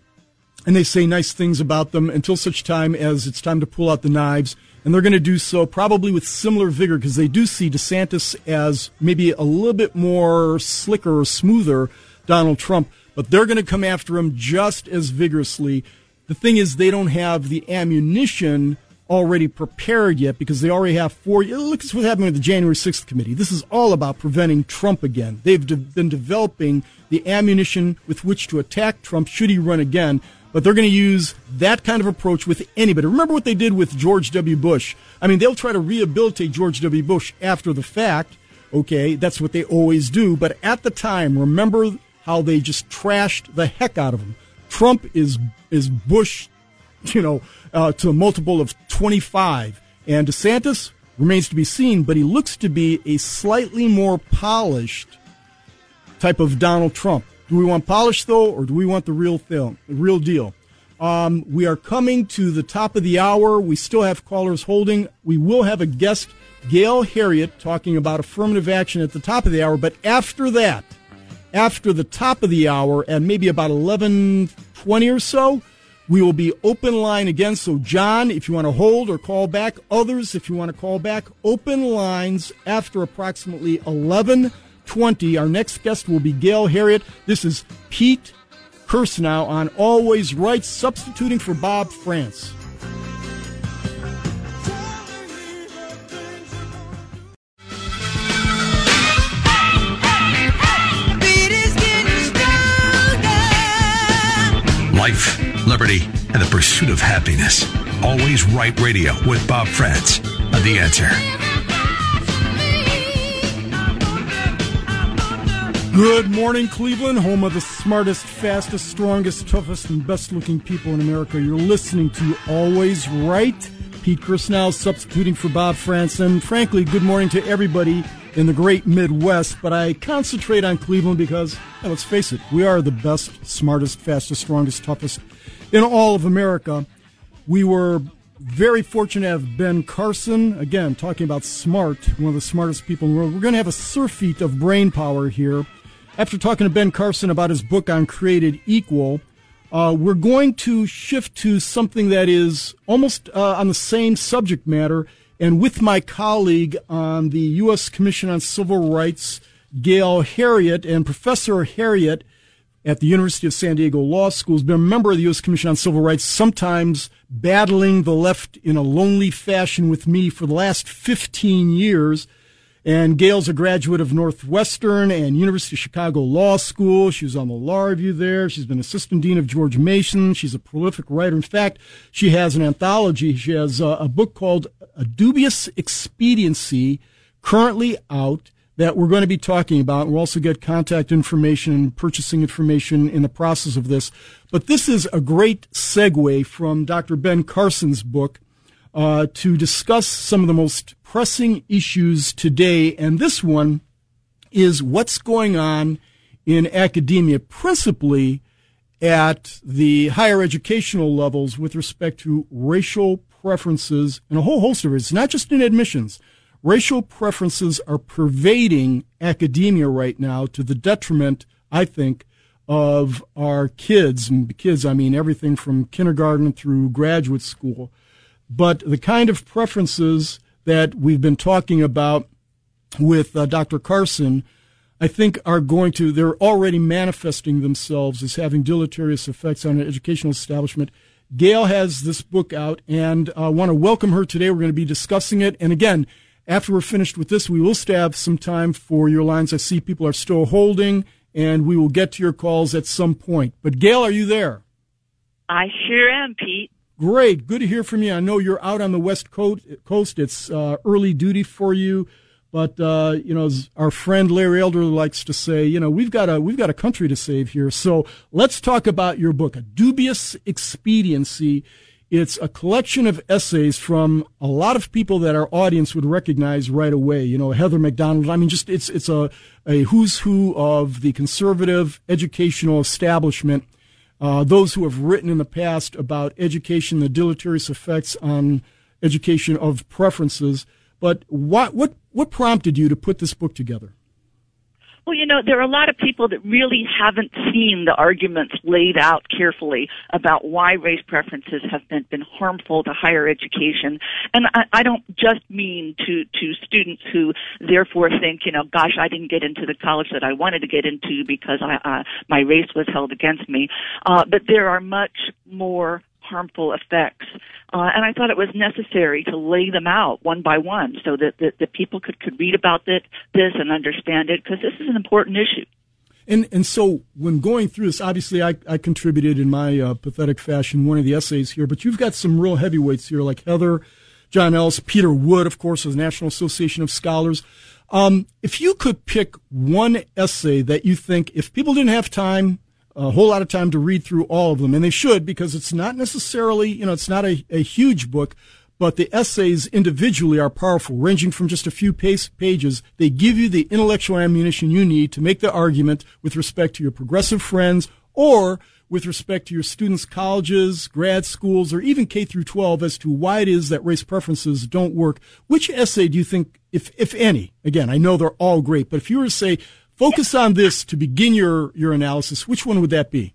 and they say nice things about them until such time as it's time to pull out the knives. And they're going to do so probably with similar vigor because they do see DeSantis as maybe a little bit more slicker or smoother Donald Trump, but they're going to come after him just as vigorously. The thing is, they don't have the ammunition already prepared yet because they already have four. Look at what's happening with the January 6th committee. This is all about preventing Trump again. They've de- been developing the ammunition with which to attack Trump should he run again. But they're going to use that kind of approach with anybody. Remember what they did with George W. Bush. I mean, they'll try to rehabilitate George W. Bush after the fact. Okay, that's what they always do. But at the time, remember how they just trashed the heck out of him. Trump is is Bush, you know, uh, to a multiple of 25. And DeSantis remains to be seen, but he looks to be a slightly more polished type of Donald Trump. Do we want polished though, or do we want the real thing, the real deal? Um, we are coming to the top of the hour. We still have callers holding. We will have a guest, Gail Heriot, talking about affirmative action at the top of the hour. But after that, after the top of the hour, and maybe about eleven twenty or so, we will be open line again. So, John, if you want to hold or call back, others, if you want to call back, open lines after approximately 1120. Our next guest will be Gail Heriot. This is Pete Kirsanow on Always Right, substituting for Bob Frantz. Life, liberty, and the pursuit of happiness. Always Right Radio with Bob Frantz on The Answer. Good morning, Cleveland, home of the smartest, fastest, strongest, toughest, and best looking people in America. You're listening to Always Right. Pete Kirsanow substituting for Bob Frantz. And frankly, good morning to everybody in the great Midwest. But I concentrate on Cleveland because, let's face it, we are the best, smartest, fastest, strongest, toughest in all of America. We were very fortunate to have Ben Carson, again, talking about smart, one of the smartest people in the world. We're going to have a surfeit of brain power here. After talking to Ben Carson about his book on Created Equal, uh, we're going to shift to something that is almost uh, on the same subject matter. And with my colleague on the U.S. Commission on Civil Rights, Gail Heriot, and Professor Heriot at the University of San Diego Law School has been a member of the U.S. Commission on Civil Rights, sometimes battling the left in a lonely fashion with me for the last 15 years. And Gail's a graduate of Northwestern and University of Chicago Law School. She was on the law review there. She's been assistant dean of George Mason. She's a prolific writer. In fact, she has an anthology. She has a, a book called A Dubious Expediency, currently out that we're going to be talking about. We'll also get contact information and purchasing information in the process of this. But this is a great segue from Dr. Ben Carson's book uh, to discuss some of the most pressing issues today. And this one is what's going on in academia, principally at the higher educational levels with respect to racial preferences and a whole host of it. It's not just in admissions racial preferences are pervading academia right now to the detriment, I think, of our kids. And kids, I mean everything from kindergarten through graduate school. But the kind of preferences that we've been talking about with uh, Dr. Carson, I think are going to, they're already manifesting themselves as having deleterious effects on an educational establishment. Gail has this book out, and I uh, want to welcome her today. We're going to be discussing it. And again, after we're finished with this, we will have some time for your lines. I see people are still holding, and we will get to your calls at some point. But Gail, are you there? I sure am, Pete. Great. Good to hear from you. I know you're out on the West Coast. It's uh, early duty for you. But uh, you know, our friend Larry Elder likes to say, you know, we've got a we've got a country to save here. So let's talk about your book, A Dubious Expediency. It's a collection of essays from a lot of people that our audience would recognize right away. You know, Heather Mac Donald. I mean, just it's it's a a who's who of the conservative educational establishment. Uh, those who have written in the past about education, the deleterious effects on education of preferences. But what what what prompted you to put this book together? Well, you know, there are a lot of people that really haven't seen the arguments laid out carefully about why race preferences have been, been harmful to higher education. And I, I don't just mean to, to students who therefore think, you know, gosh, I didn't get into the college that I wanted to get into because I, uh, my race was held against me. Uh, but there are much more harmful effects. Uh, and I thought it was necessary to lay them out one by one so that, that, that people could, could read about it, this and understand it because this is an important issue. And and so when going through this, obviously I, I contributed in my uh, pathetic fashion one of the essays here, but you've got some real heavyweights here like Heather, John Ellis, Peter Wood, of course, of the National Association of Scholars. Um, if you could pick one essay that you think, if people didn't have time, a whole lot of time to read through all of them, and they should because it's not necessarily, you know, it's not a, a huge book, but the essays individually are powerful, ranging from just a few pages. They give you the intellectual ammunition you need to make the argument with respect to your progressive friends or with respect to your students' colleges, grad schools, or even K through 12 as to why it is that race preferences don't work. Which essay do you think, if, if any, again, I know they're all great, but if you were to say, Focus on this to begin your, your analysis. Which one would that be?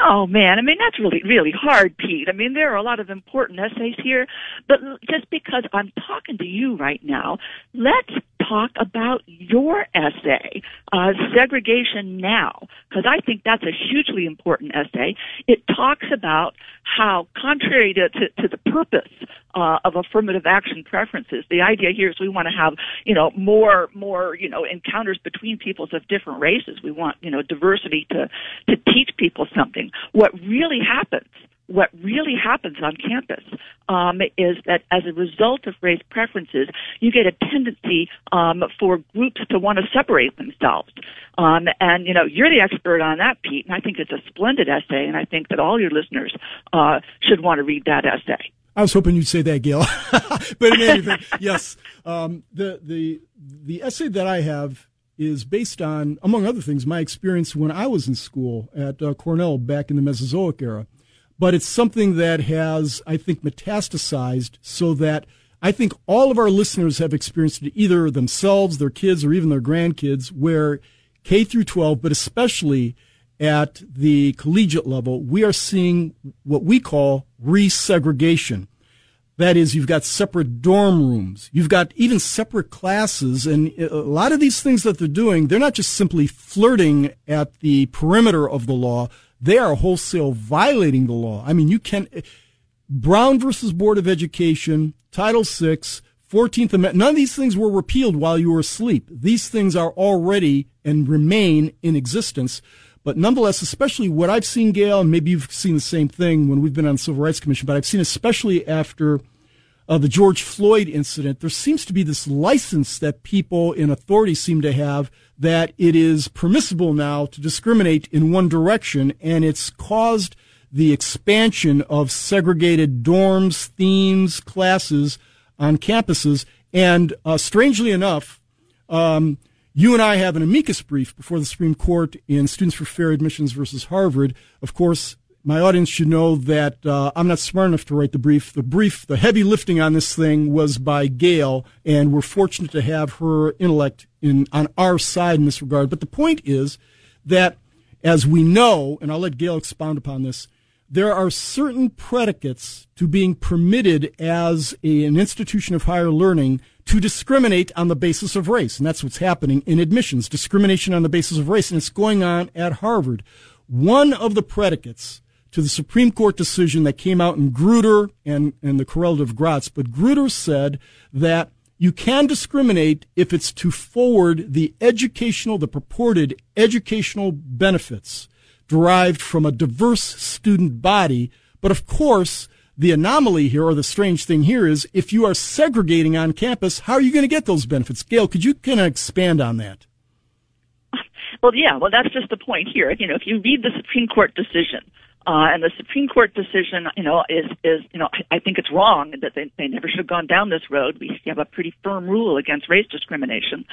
Oh man, I mean that's really really hard, Pete. I mean there are a lot of important essays here, but just because I'm talking to you right now, let's talk about your essay, uh, segregation now, because I think that's a hugely important essay. It talks about how, contrary to, to, to the purpose uh, of affirmative action preferences. The idea here is we want to have, you know, more, more, you know, encounters between peoples of different races. We want, you know, diversity to, to teach people something. What really happens what really happens on campus um, is that as a result of race preferences, you get a tendency um, for groups to want to separate themselves. Um, and you know, you're the expert on that, Pete, and I think it's a splendid essay, and I think that all your listeners uh, should want to read that essay. I was hoping you'd say that, Gail. [LAUGHS] but in any event, yes, um, the the the essay that I have is based on, among other things, my experience when I was in school at uh, Cornell back in the Mesozoic era. But it's something that has, I think, metastasized so that I think all of our listeners have experienced it either themselves, their kids, or even their grandkids, where K through 12, but especially at the collegiate level, we are seeing what we call resegregation. That is, you've got separate dorm rooms. You've got even separate classes. And a lot of these things that they're doing, they're not just simply flirting at the perimeter of the law. They are wholesale violating the law. I mean, you can, Brown versus Board of Education, Title VI, 14th Amendment, none of these things were repealed while you were asleep. These things are already and remain in existence. But nonetheless, especially what I've seen, Gail, and maybe you've seen the same thing when we've been on the Civil Rights Commission, but I've seen especially after uh, the George Floyd incident, there seems to be this license that people in authority seem to have that it is permissible now to discriminate in one direction, and it's caused the expansion of segregated dorms, themes, classes on campuses. And uh, strangely enough, um, you and I have an amicus brief before the Supreme Court in Students for Fair Admissions versus Harvard. Of course, my audience should know that uh, I'm not smart enough to write the brief. The brief, the heavy lifting on this thing was by Gail, and we're fortunate to have her intellect in on our side in this regard. But the point is that, as we know, and I'll let Gail expound upon this, there are certain predicates to being permitted as a, an institution of higher learning to discriminate on the basis of race. And that's what's happening in admissions, discrimination on the basis of race. And it's going on at Harvard. One of the predicates to the Supreme Court decision that came out in Grutter and, and the correlative Gratz, but Grutter said that you can discriminate if it's to forward the educational, the purported educational benefits derived from a diverse student body. But of course, the anomaly here or the strange thing here is if you are segregating on campus, how are you going to get those benefits? Gail, could you kind of expand on that? Well, yeah, well, that's just the point here. You know, if you read the Supreme Court decision, uh, and the Supreme Court decision, you know, is is you know, I, think it's wrong that they they never should have gone down this road. We have a pretty firm rule against race discrimination,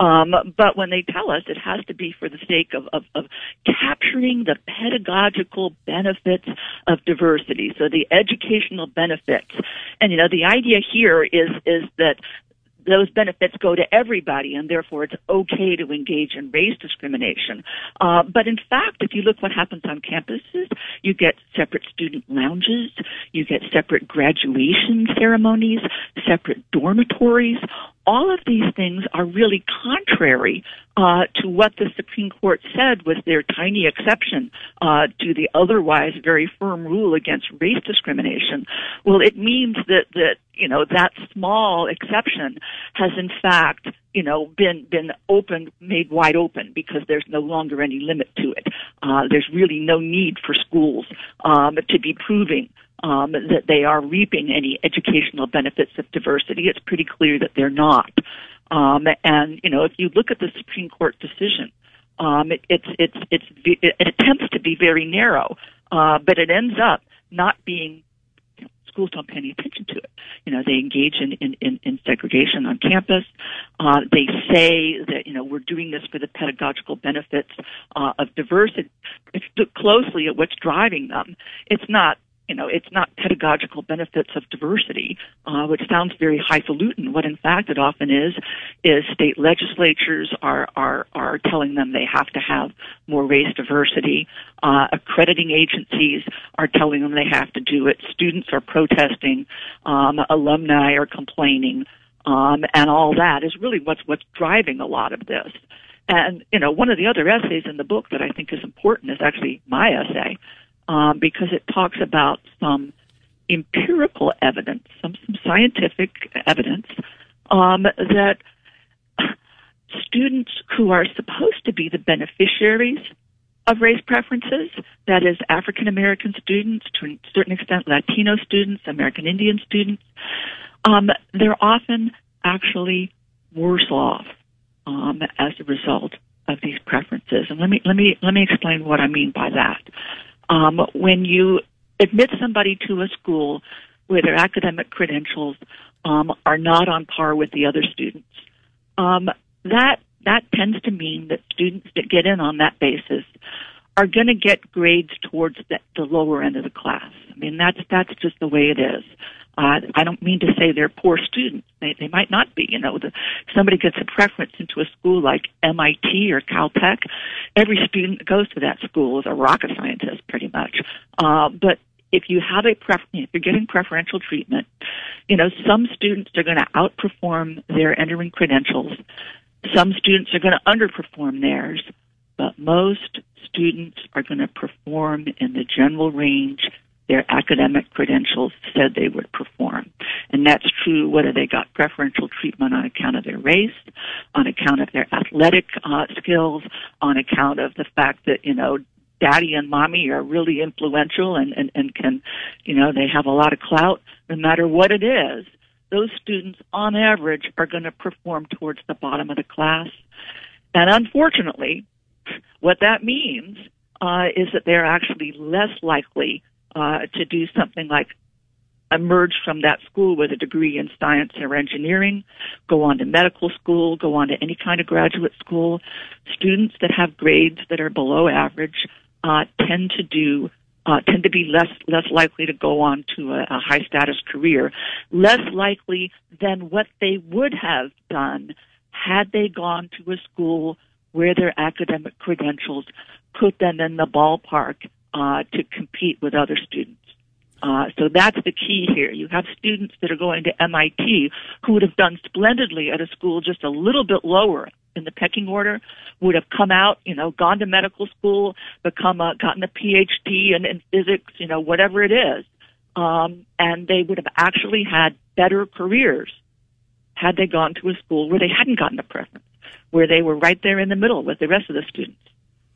um, but when they tell us it has to be for the sake of, of of capturing the pedagogical benefits of diversity, so the educational benefits, and you know, the idea here is is that those benefits go to everybody, and therefore it's okay to engage in race discrimination. Uh, but in fact, if you look what happens on campuses, you get separate student lounges, you get separate graduation ceremonies, separate dormitories. All of these things are really contrary uh, to what the Supreme Court said was their tiny exception uh, to the otherwise very firm rule against race discrimination. Well, it means that that you know that small exception has in fact you know been been opened made wide open because there's no longer any limit to it. Uh, there's really no need for schools um, to be proving um, that they are reaping any educational benefits of diversity. It's pretty clear that they're not. Um, and you know, if you look at the Supreme Court decision, um, it, it's it's it's it attempts to be very narrow, uh, but it ends up not being. Schools don't pay any attention to it. You know, they engage in in, in, in segregation on campus. Uh, they say that you know we're doing this for the pedagogical benefits uh, of diversity. If you look closely at what's driving them, it's not you know, it's not pedagogical benefits of diversity, uh, which sounds very highfalutin. What in fact it often is, is state legislatures are, are, are telling them they have to have more race diversity. Uh, accrediting agencies are telling them they have to do it. Students are protesting. Um, alumni are complaining. Um, and all that is really what's, what's driving a lot of this. And, you know, one of the other essays in the book that I think is important is actually my essay um, because it talks about some empirical evidence, some, some scientific evidence um, that students who are supposed to be the beneficiaries of race preferences, that is, African American students, to a certain extent Latino students, American Indian students, um, they're often actually worse off um, as a result of these preferences. And let me let me let me explain what I mean by that um, when you admit somebody to a school where their academic credentials um, are not on par with the other students, um, that that tends to mean that students that get in on that basis are going to get grades towards the, the lower end of the class. I mean, that's that's just the way it is. Uh, I don't mean to say they're poor students. They, they might not be. You know, the, somebody gets a preference into a school like MIT or Caltech. Every student that goes to that school is a rocket scientist, pretty much. Uh, but if you have a pref- if you're getting preferential treatment, you know, some students are going to outperform their entering credentials. Some students are going to underperform theirs, but most students are going to perform in the general range their academic credentials said they would perform. And that's true whether they got preferential treatment on account of their race, on account of their athletic uh, skills, on account of the fact that, you know, daddy and mommy are really influential and, and, and can, you know, they have a lot of clout. No matter what it is, those students on average are going to perform towards the bottom of the class. And unfortunately, what that means uh, is that they're actually less likely uh, to do something like emerge from that school with a degree in science or engineering, go on to medical school, go on to any kind of graduate school. Students that have grades that are below average uh, tend to do uh, tend to be less less likely to go on to a, a high status career, less likely than what they would have done had they gone to a school where their academic credentials put them in the ballpark uh, to compete with other students. Uh, so that's the key here. You have students that are going to MIT who would have done splendidly at a school just a little bit lower in the pecking order, would have come out, you know, gone to medical school, become a, gotten a PhD in, in physics, you know, whatever it is, um, and they would have actually had better careers had they gone to a school where they hadn't gotten a preference, where they were right there in the middle with the rest of the students.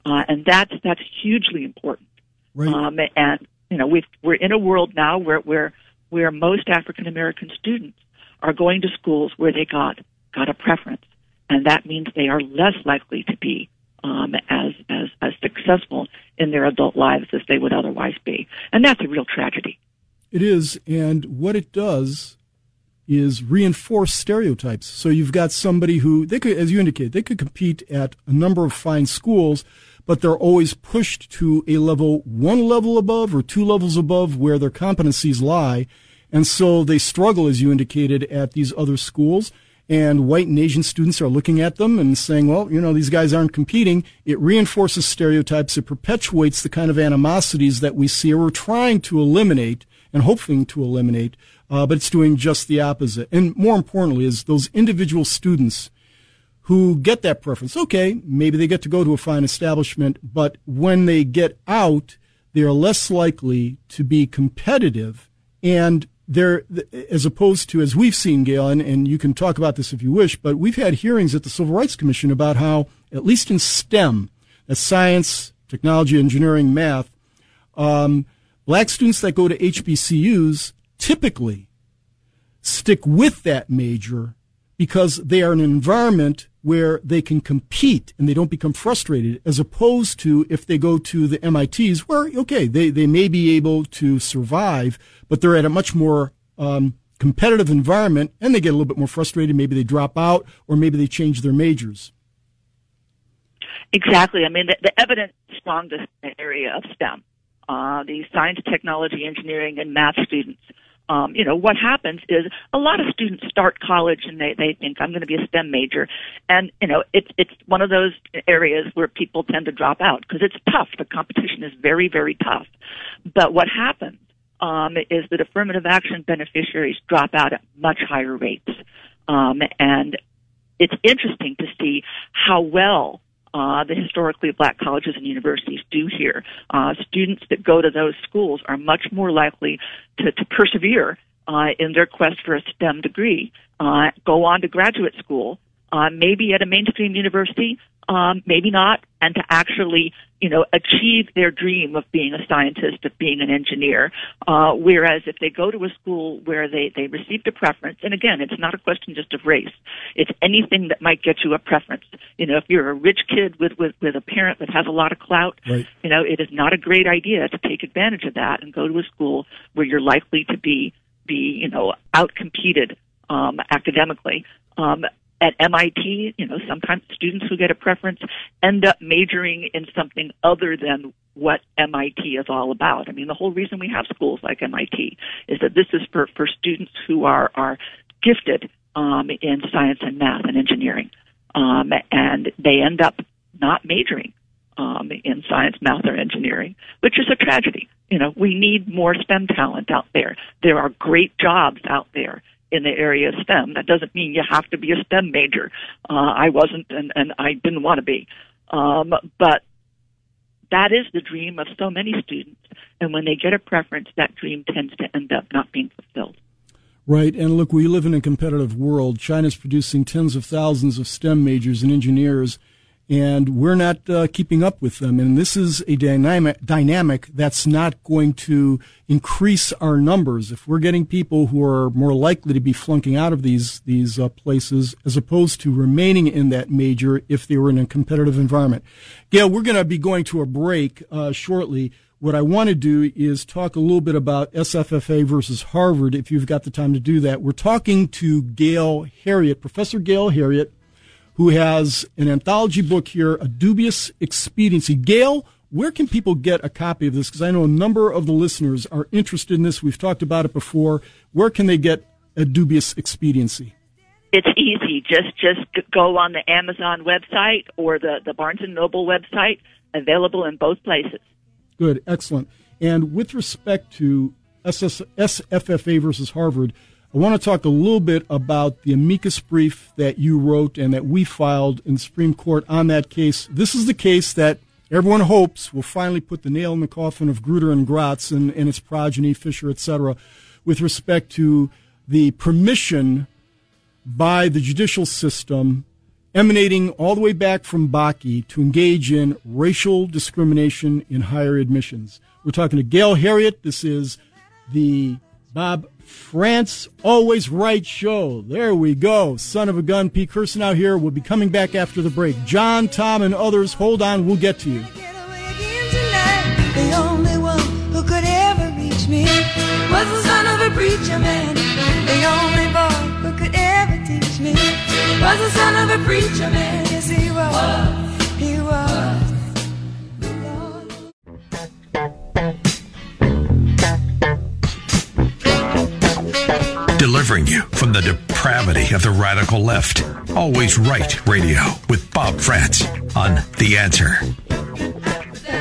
uh, and that's that's hugely important. Right. Um, and you know, we we're in a world now where where where most African American students are going to schools where they got got a preference, and that means they are less likely to be um, as as as successful in their adult lives as they would otherwise be, and that's a real tragedy. It is, and what it does is reinforce stereotypes. So you've got somebody who they could, as you indicated, they could compete at a number of fine schools, but they're always pushed to a level one level above or two levels above where their competencies lie, and so they struggle, as you indicated, at these other schools. And white and Asian students are looking at them and saying, well, you know, these guys aren't competing. It reinforces stereotypes. It perpetuates the kind of animosities that we see or we're trying to eliminate and hoping to eliminate uh, but it's doing just the opposite. And more importantly, is those individual students who get that preference. Okay, maybe they get to go to a fine establishment, but when they get out, they are less likely to be competitive and they're as opposed to as we've seen gail and, and you can talk about this if you wish but we've had hearings at the civil rights commission about how at least in stem that's science technology engineering math um, black students that go to hbcus typically stick with that major because they are in an environment where they can compete and they don't become frustrated as opposed to if they go to the MITs where, okay, they, they may be able to survive, but they're at a much more um, competitive environment and they get a little bit more frustrated. Maybe they drop out or maybe they change their majors. Exactly. I mean, the, the evidence strongest area of STEM, uh, the science, technology, engineering, and math students um, you know, what happens is a lot of students start college and they, they think I'm going to be a STEM major. And, you know, it's, it's one of those areas where people tend to drop out because it's tough. The competition is very, very tough. But what happens, um, is that affirmative action beneficiaries drop out at much higher rates. Um, and it's interesting to see how well uh, the historically black colleges and universities do here. Uh, students that go to those schools are much more likely to, to persevere uh, in their quest for a STEM degree, uh, go on to graduate school, uh, maybe at a mainstream university, um, maybe not, and to actually, you know, achieve their dream of being a scientist, of being an engineer. Uh, whereas if they go to a school where they, they received a preference, and again, it's not a question just of race, it's anything that might get you a preference. You know, if you're a rich kid with, with, with a parent that has a lot of clout, right. you know, it is not a great idea to take advantage of that and go to a school where you're likely to be, be, you know, outcompeted um, academically. Um, at MIT, you know, sometimes students who get a preference end up majoring in something other than what MIT is all about. I mean, the whole reason we have schools like MIT is that this is for, for students who are, are gifted um, in science and math and engineering. Um, and they end up not majoring um, in science, math, or engineering, which is a tragedy. You know, we need more STEM talent out there. There are great jobs out there in the area of STEM. That doesn't mean you have to be a STEM major. Uh, I wasn't, and, and I didn't want to be. Um, but that is the dream of so many students. And when they get a preference, that dream tends to end up not being fulfilled. Right. And look, we live in a competitive world. China's producing tens of thousands of STEM majors and engineers and we're not uh, keeping up with them. And this is a dynamic dynamic that's not going to increase our numbers. If we're getting people who are more likely to be flunking out of these these uh, places as opposed to remaining in that major if they were in a competitive environment. Gail, we're going to be going to a break uh, shortly. What I want to do is talk a little bit about SFFA versus Harvard, if you've got the time to do that. We're talking to Gail Heriot, Professor Gail Heriot, who has an anthology book here, A Dubious Expediency. Gail, where can people get a copy of this? Because I know a number of the listeners are interested in this. We've talked about it before. Where can they get A Dubious Expediency? It's easy. Just just go on the Amazon website or the, the Barnes and Noble website. Available in both places. Good, excellent. And with respect to SS, SFFA versus Harvard, I want to talk a little bit about the amicus brief that you wrote and that we filed in the Supreme Court on that case. This is the case that everyone hopes will finally put the nail in the coffin of Grutter and Gratz and, and its progeny, Fisher, etc., with respect to the permission by the judicial system emanating all the way back from Bakke to engage in racial discrimination in higher admissions. We're talking to Gail Heriot. This is the Bob Frantz Always Right show. There we go. Son of a gun. Pete out here. We'll be coming back after the break. John, Tom, and others, hold on. We'll get to you. Was the son of a preacher man. Yes, he was. He was. Delivering you from the depravity of the radical left. Always Right Radio with Bob Frantz on The Answer.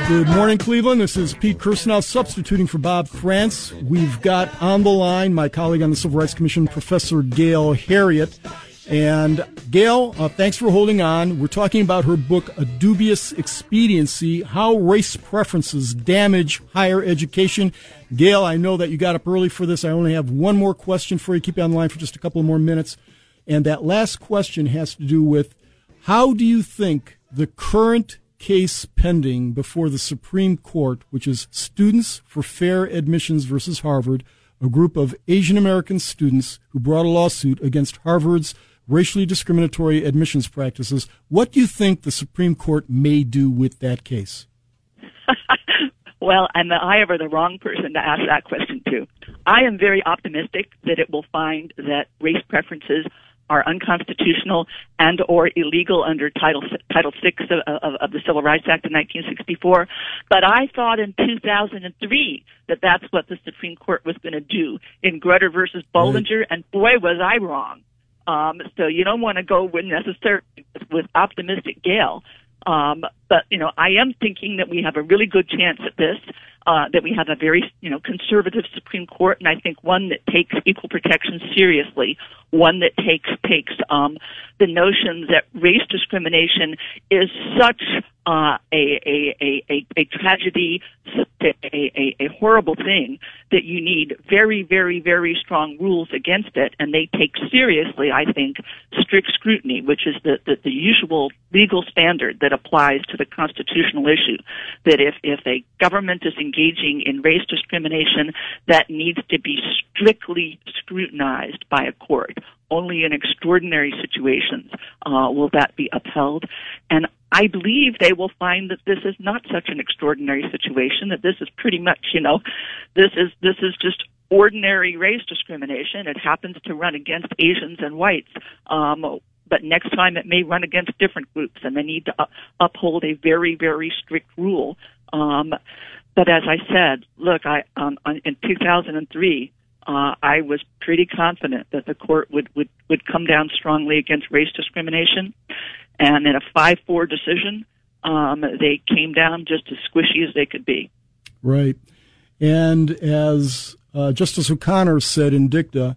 Good morning, Cleveland. This is Pete Kirsanow substituting for Bob Frantz. We've got on the line my colleague on the Civil Rights Commission, Professor Gail Heriot. And Gail, uh, thanks for holding on. We're talking about her book, A Dubious Expediency How Race Preferences Damage Higher Education. Gail, I know that you got up early for this. I only have one more question for you. Keep you on the line for just a couple more minutes. And that last question has to do with how do you think the current case pending before the Supreme Court, which is Students for Fair Admissions versus Harvard, a group of Asian American students who brought a lawsuit against Harvard's racially discriminatory admissions practices. What do you think the Supreme Court may do with that case? [LAUGHS] well, and I ever the wrong person to ask that question to. I am very optimistic that it will find that race preferences are unconstitutional and or illegal under Title Title Six of, of, of, the Civil Rights Act of 1964. But I thought in 2003 that that's what the Supreme Court was going to do in Grutter versus Bollinger, right. and boy was I wrong. Um, so you don't want to go with necessarily with optimistic Gail. Um, but you know, I am thinking that we have a really good chance at this. Uh, that we have a very you know conservative Supreme Court, and I think one that takes equal protection seriously, one that takes takes um, the notion that race discrimination is such uh, a, a, a, a, tragedy, a, a, a horrible thing that you need very, very, very strong rules against it, and they take seriously, I think, strict scrutiny, which is the, the, the usual legal standard that applies to the constitutional issue. That if, if a government is engaging in race discrimination, that needs to be strictly scrutinized by a court only in extraordinary situations uh, will that be upheld. And I believe they will find that this is not such an extraordinary situation. That this is pretty much, you know, this is this is just ordinary race discrimination. It happens to run against Asians and whites. Um, but next time it may run against different groups, and they need to uphold a very, very strict rule. Um, but as I said, look, I um, in 2003, uh, I was pretty confident that the court would, would, would come down strongly against race discrimination. And in a 5 4 decision, um, they came down just as squishy as they could be. Right. And as uh, Justice O'Connor said in dicta,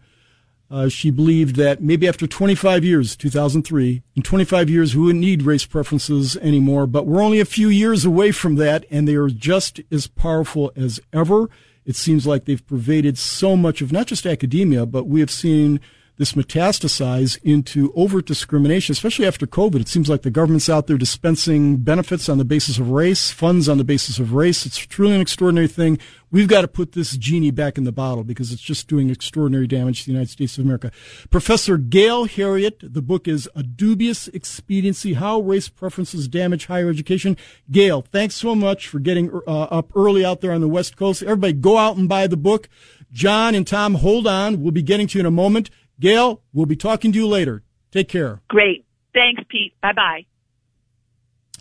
uh, she believed that maybe after 25 years, 2003, in 25 years, we wouldn't need race preferences anymore. But we're only a few years away from that, and they are just as powerful as ever it seems like they've pervaded so much of not just academia, but we have seen this metastasize into overt discrimination, especially after COVID. It seems like the government's out there dispensing benefits on the basis of race, funds on the basis of race. It's truly an extraordinary thing. We've got to put this genie back in the bottle because it's just doing extraordinary damage to the United States of America. Professor Gail Heriot, the book is A Dubious Expediency How Race Preferences Damage Higher Education. Gail, thanks so much for getting uh, up early out there on the West Coast. Everybody go out and buy the book. John and Tom, hold on. We'll be getting to you in a moment. Gail, we'll be talking to you later. Take care. Great. Thanks, Pete. Bye bye.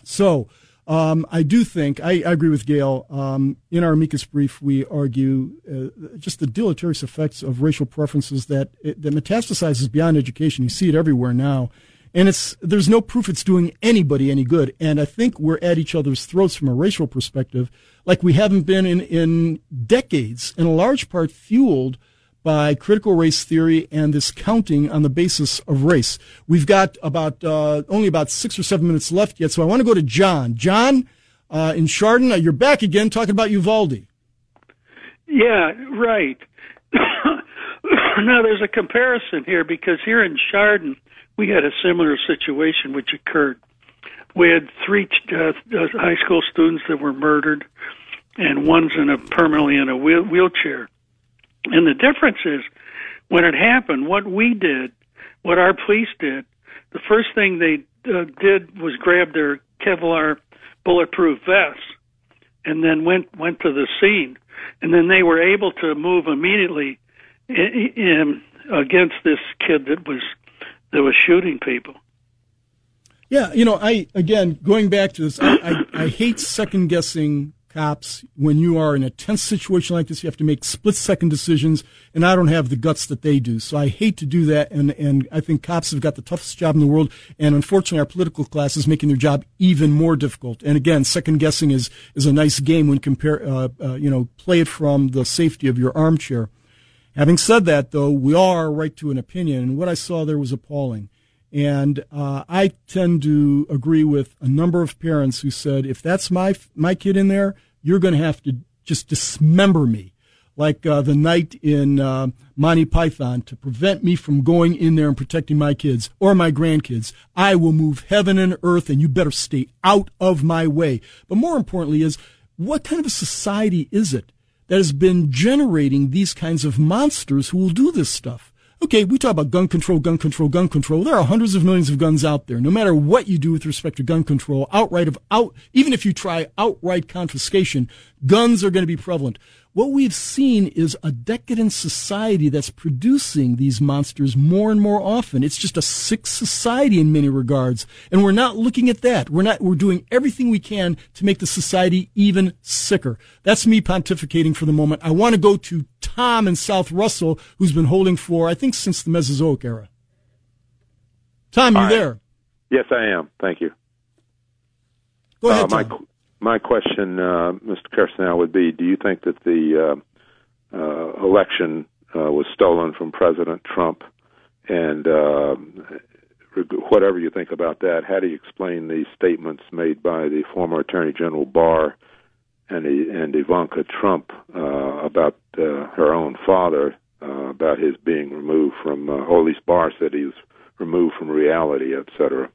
So, um, I do think, I, I agree with Gail. Um, in our amicus brief, we argue uh, just the deleterious effects of racial preferences that, it, that metastasizes beyond education. You see it everywhere now. And it's, there's no proof it's doing anybody any good. And I think we're at each other's throats from a racial perspective, like we haven't been in, in decades, in a large part fueled by critical race theory and this counting on the basis of race. We've got about uh, only about six or seven minutes left yet, so I want to go to John. John uh, in Chardon, uh, you're back again talking about Uvalde. Yeah, right. [COUGHS] now there's a comparison here because here in Chardon we had a similar situation which occurred. We had three uh, uh, high school students that were murdered, and one's in a permanently in a wheel- wheelchair. And the difference is, when it happened, what we did, what our police did, the first thing they uh, did was grab their Kevlar bulletproof vests and then went went to the scene, and then they were able to move immediately in, in, against this kid that was that was shooting people. Yeah, you know, I again going back to this, I, I, I hate second guessing cops when you are in a tense situation like this. You have to make split second decisions, and I don't have the guts that they do. So I hate to do that, and and I think cops have got the toughest job in the world, and unfortunately, our political class is making their job even more difficult. And again, second guessing is is a nice game when compare, uh, uh, you know, play it from the safety of your armchair. Having said that, though, we are right to an opinion, and what I saw there was appalling. And uh, I tend to agree with a number of parents who said, if that's my my kid in there, you're going to have to just dismember me, like uh, the knight in uh, Monty Python, to prevent me from going in there and protecting my kids or my grandkids. I will move heaven and earth, and you better stay out of my way. But more importantly, is what kind of a society is it that has been generating these kinds of monsters who will do this stuff? Okay, we talk about gun control, gun control, gun control. There are hundreds of millions of guns out there. No matter what you do with respect to gun control, outright of out, even if you try outright confiscation, guns are going to be prevalent. What we've seen is a decadent society that's producing these monsters more and more often. It's just a sick society in many regards. And we're not looking at that. We're not, we're doing everything we can to make the society even sicker. That's me pontificating for the moment. I want to go to Tom in South Russell, who's been holding for, I think, since the Mesozoic era. Tom, you there? Yes, I am. Thank you. Go ahead, Uh, my Tom. My question, uh, Mr. Kirsten, would be: Do you think that the uh, uh, election uh, was stolen from President Trump? And uh, whatever you think about that, how do you explain the statements made by the former Attorney General Barr and and Ivanka Trump uh, about uh, her own father, uh, about his being removed from, uh, or at least Barr said he was removed from reality, et cetera?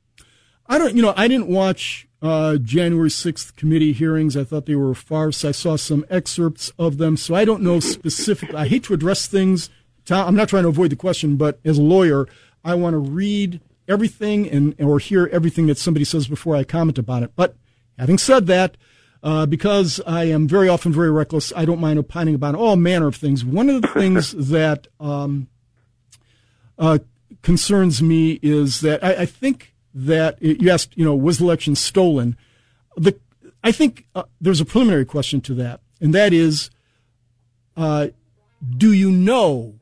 I don't, you know, I didn't watch uh, January 6th committee hearings. I thought they were a farce. I saw some excerpts of them, so I don't know specifically. I hate to address things. Tom, I'm not trying to avoid the question, but as a lawyer, I want to read everything and or hear everything that somebody says before I comment about it. But having said that, uh, because I am very often very reckless, I don't mind opining about all manner of things. One of the things [COUGHS] that um, uh, concerns me is that I, I think that you asked, you know, was the election stolen? The I think uh, there's a preliminary question to that, and that is, uh, do you know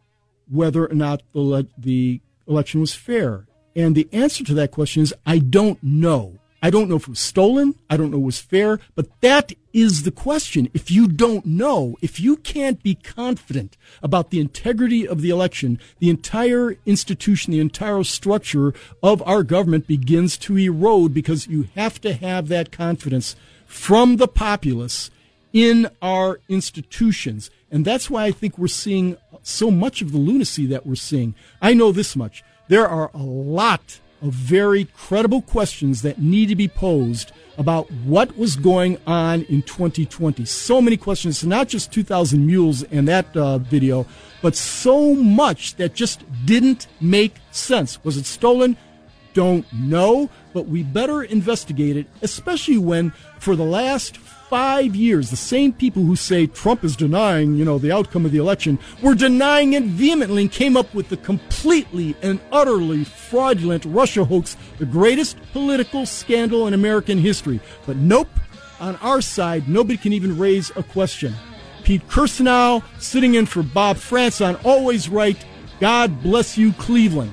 whether or not the le- the election was fair? And the answer to that question is I don't know. I don't know if it was stolen. I don't know if it was fair, but that is the question. If you don't know, if you can't be confident about the integrity of the election, the entire institution, the entire structure of our government begins to erode because you have to have that confidence from the populace in our institutions. And that's why I think we're seeing so much of the lunacy that we're seeing. I know this much. There are a lot of very credible questions that need to be posed about what was going on in 2020. So many questions, not just 2,000 Mules and that uh, video, but so much that just didn't make sense. Was it stolen? Don't know, but we better investigate it, especially when for the last five years, the same people who say Trump is denying, you know, the outcome of the election were denying it vehemently and came up with the completely and utterly fraudulent Russia hoax, the greatest political scandal in American history. But nope, on our side, nobody can even raise a question. Pete Kirsanow sitting in for Bob Frantz on Always Right. God bless you, Cleveland.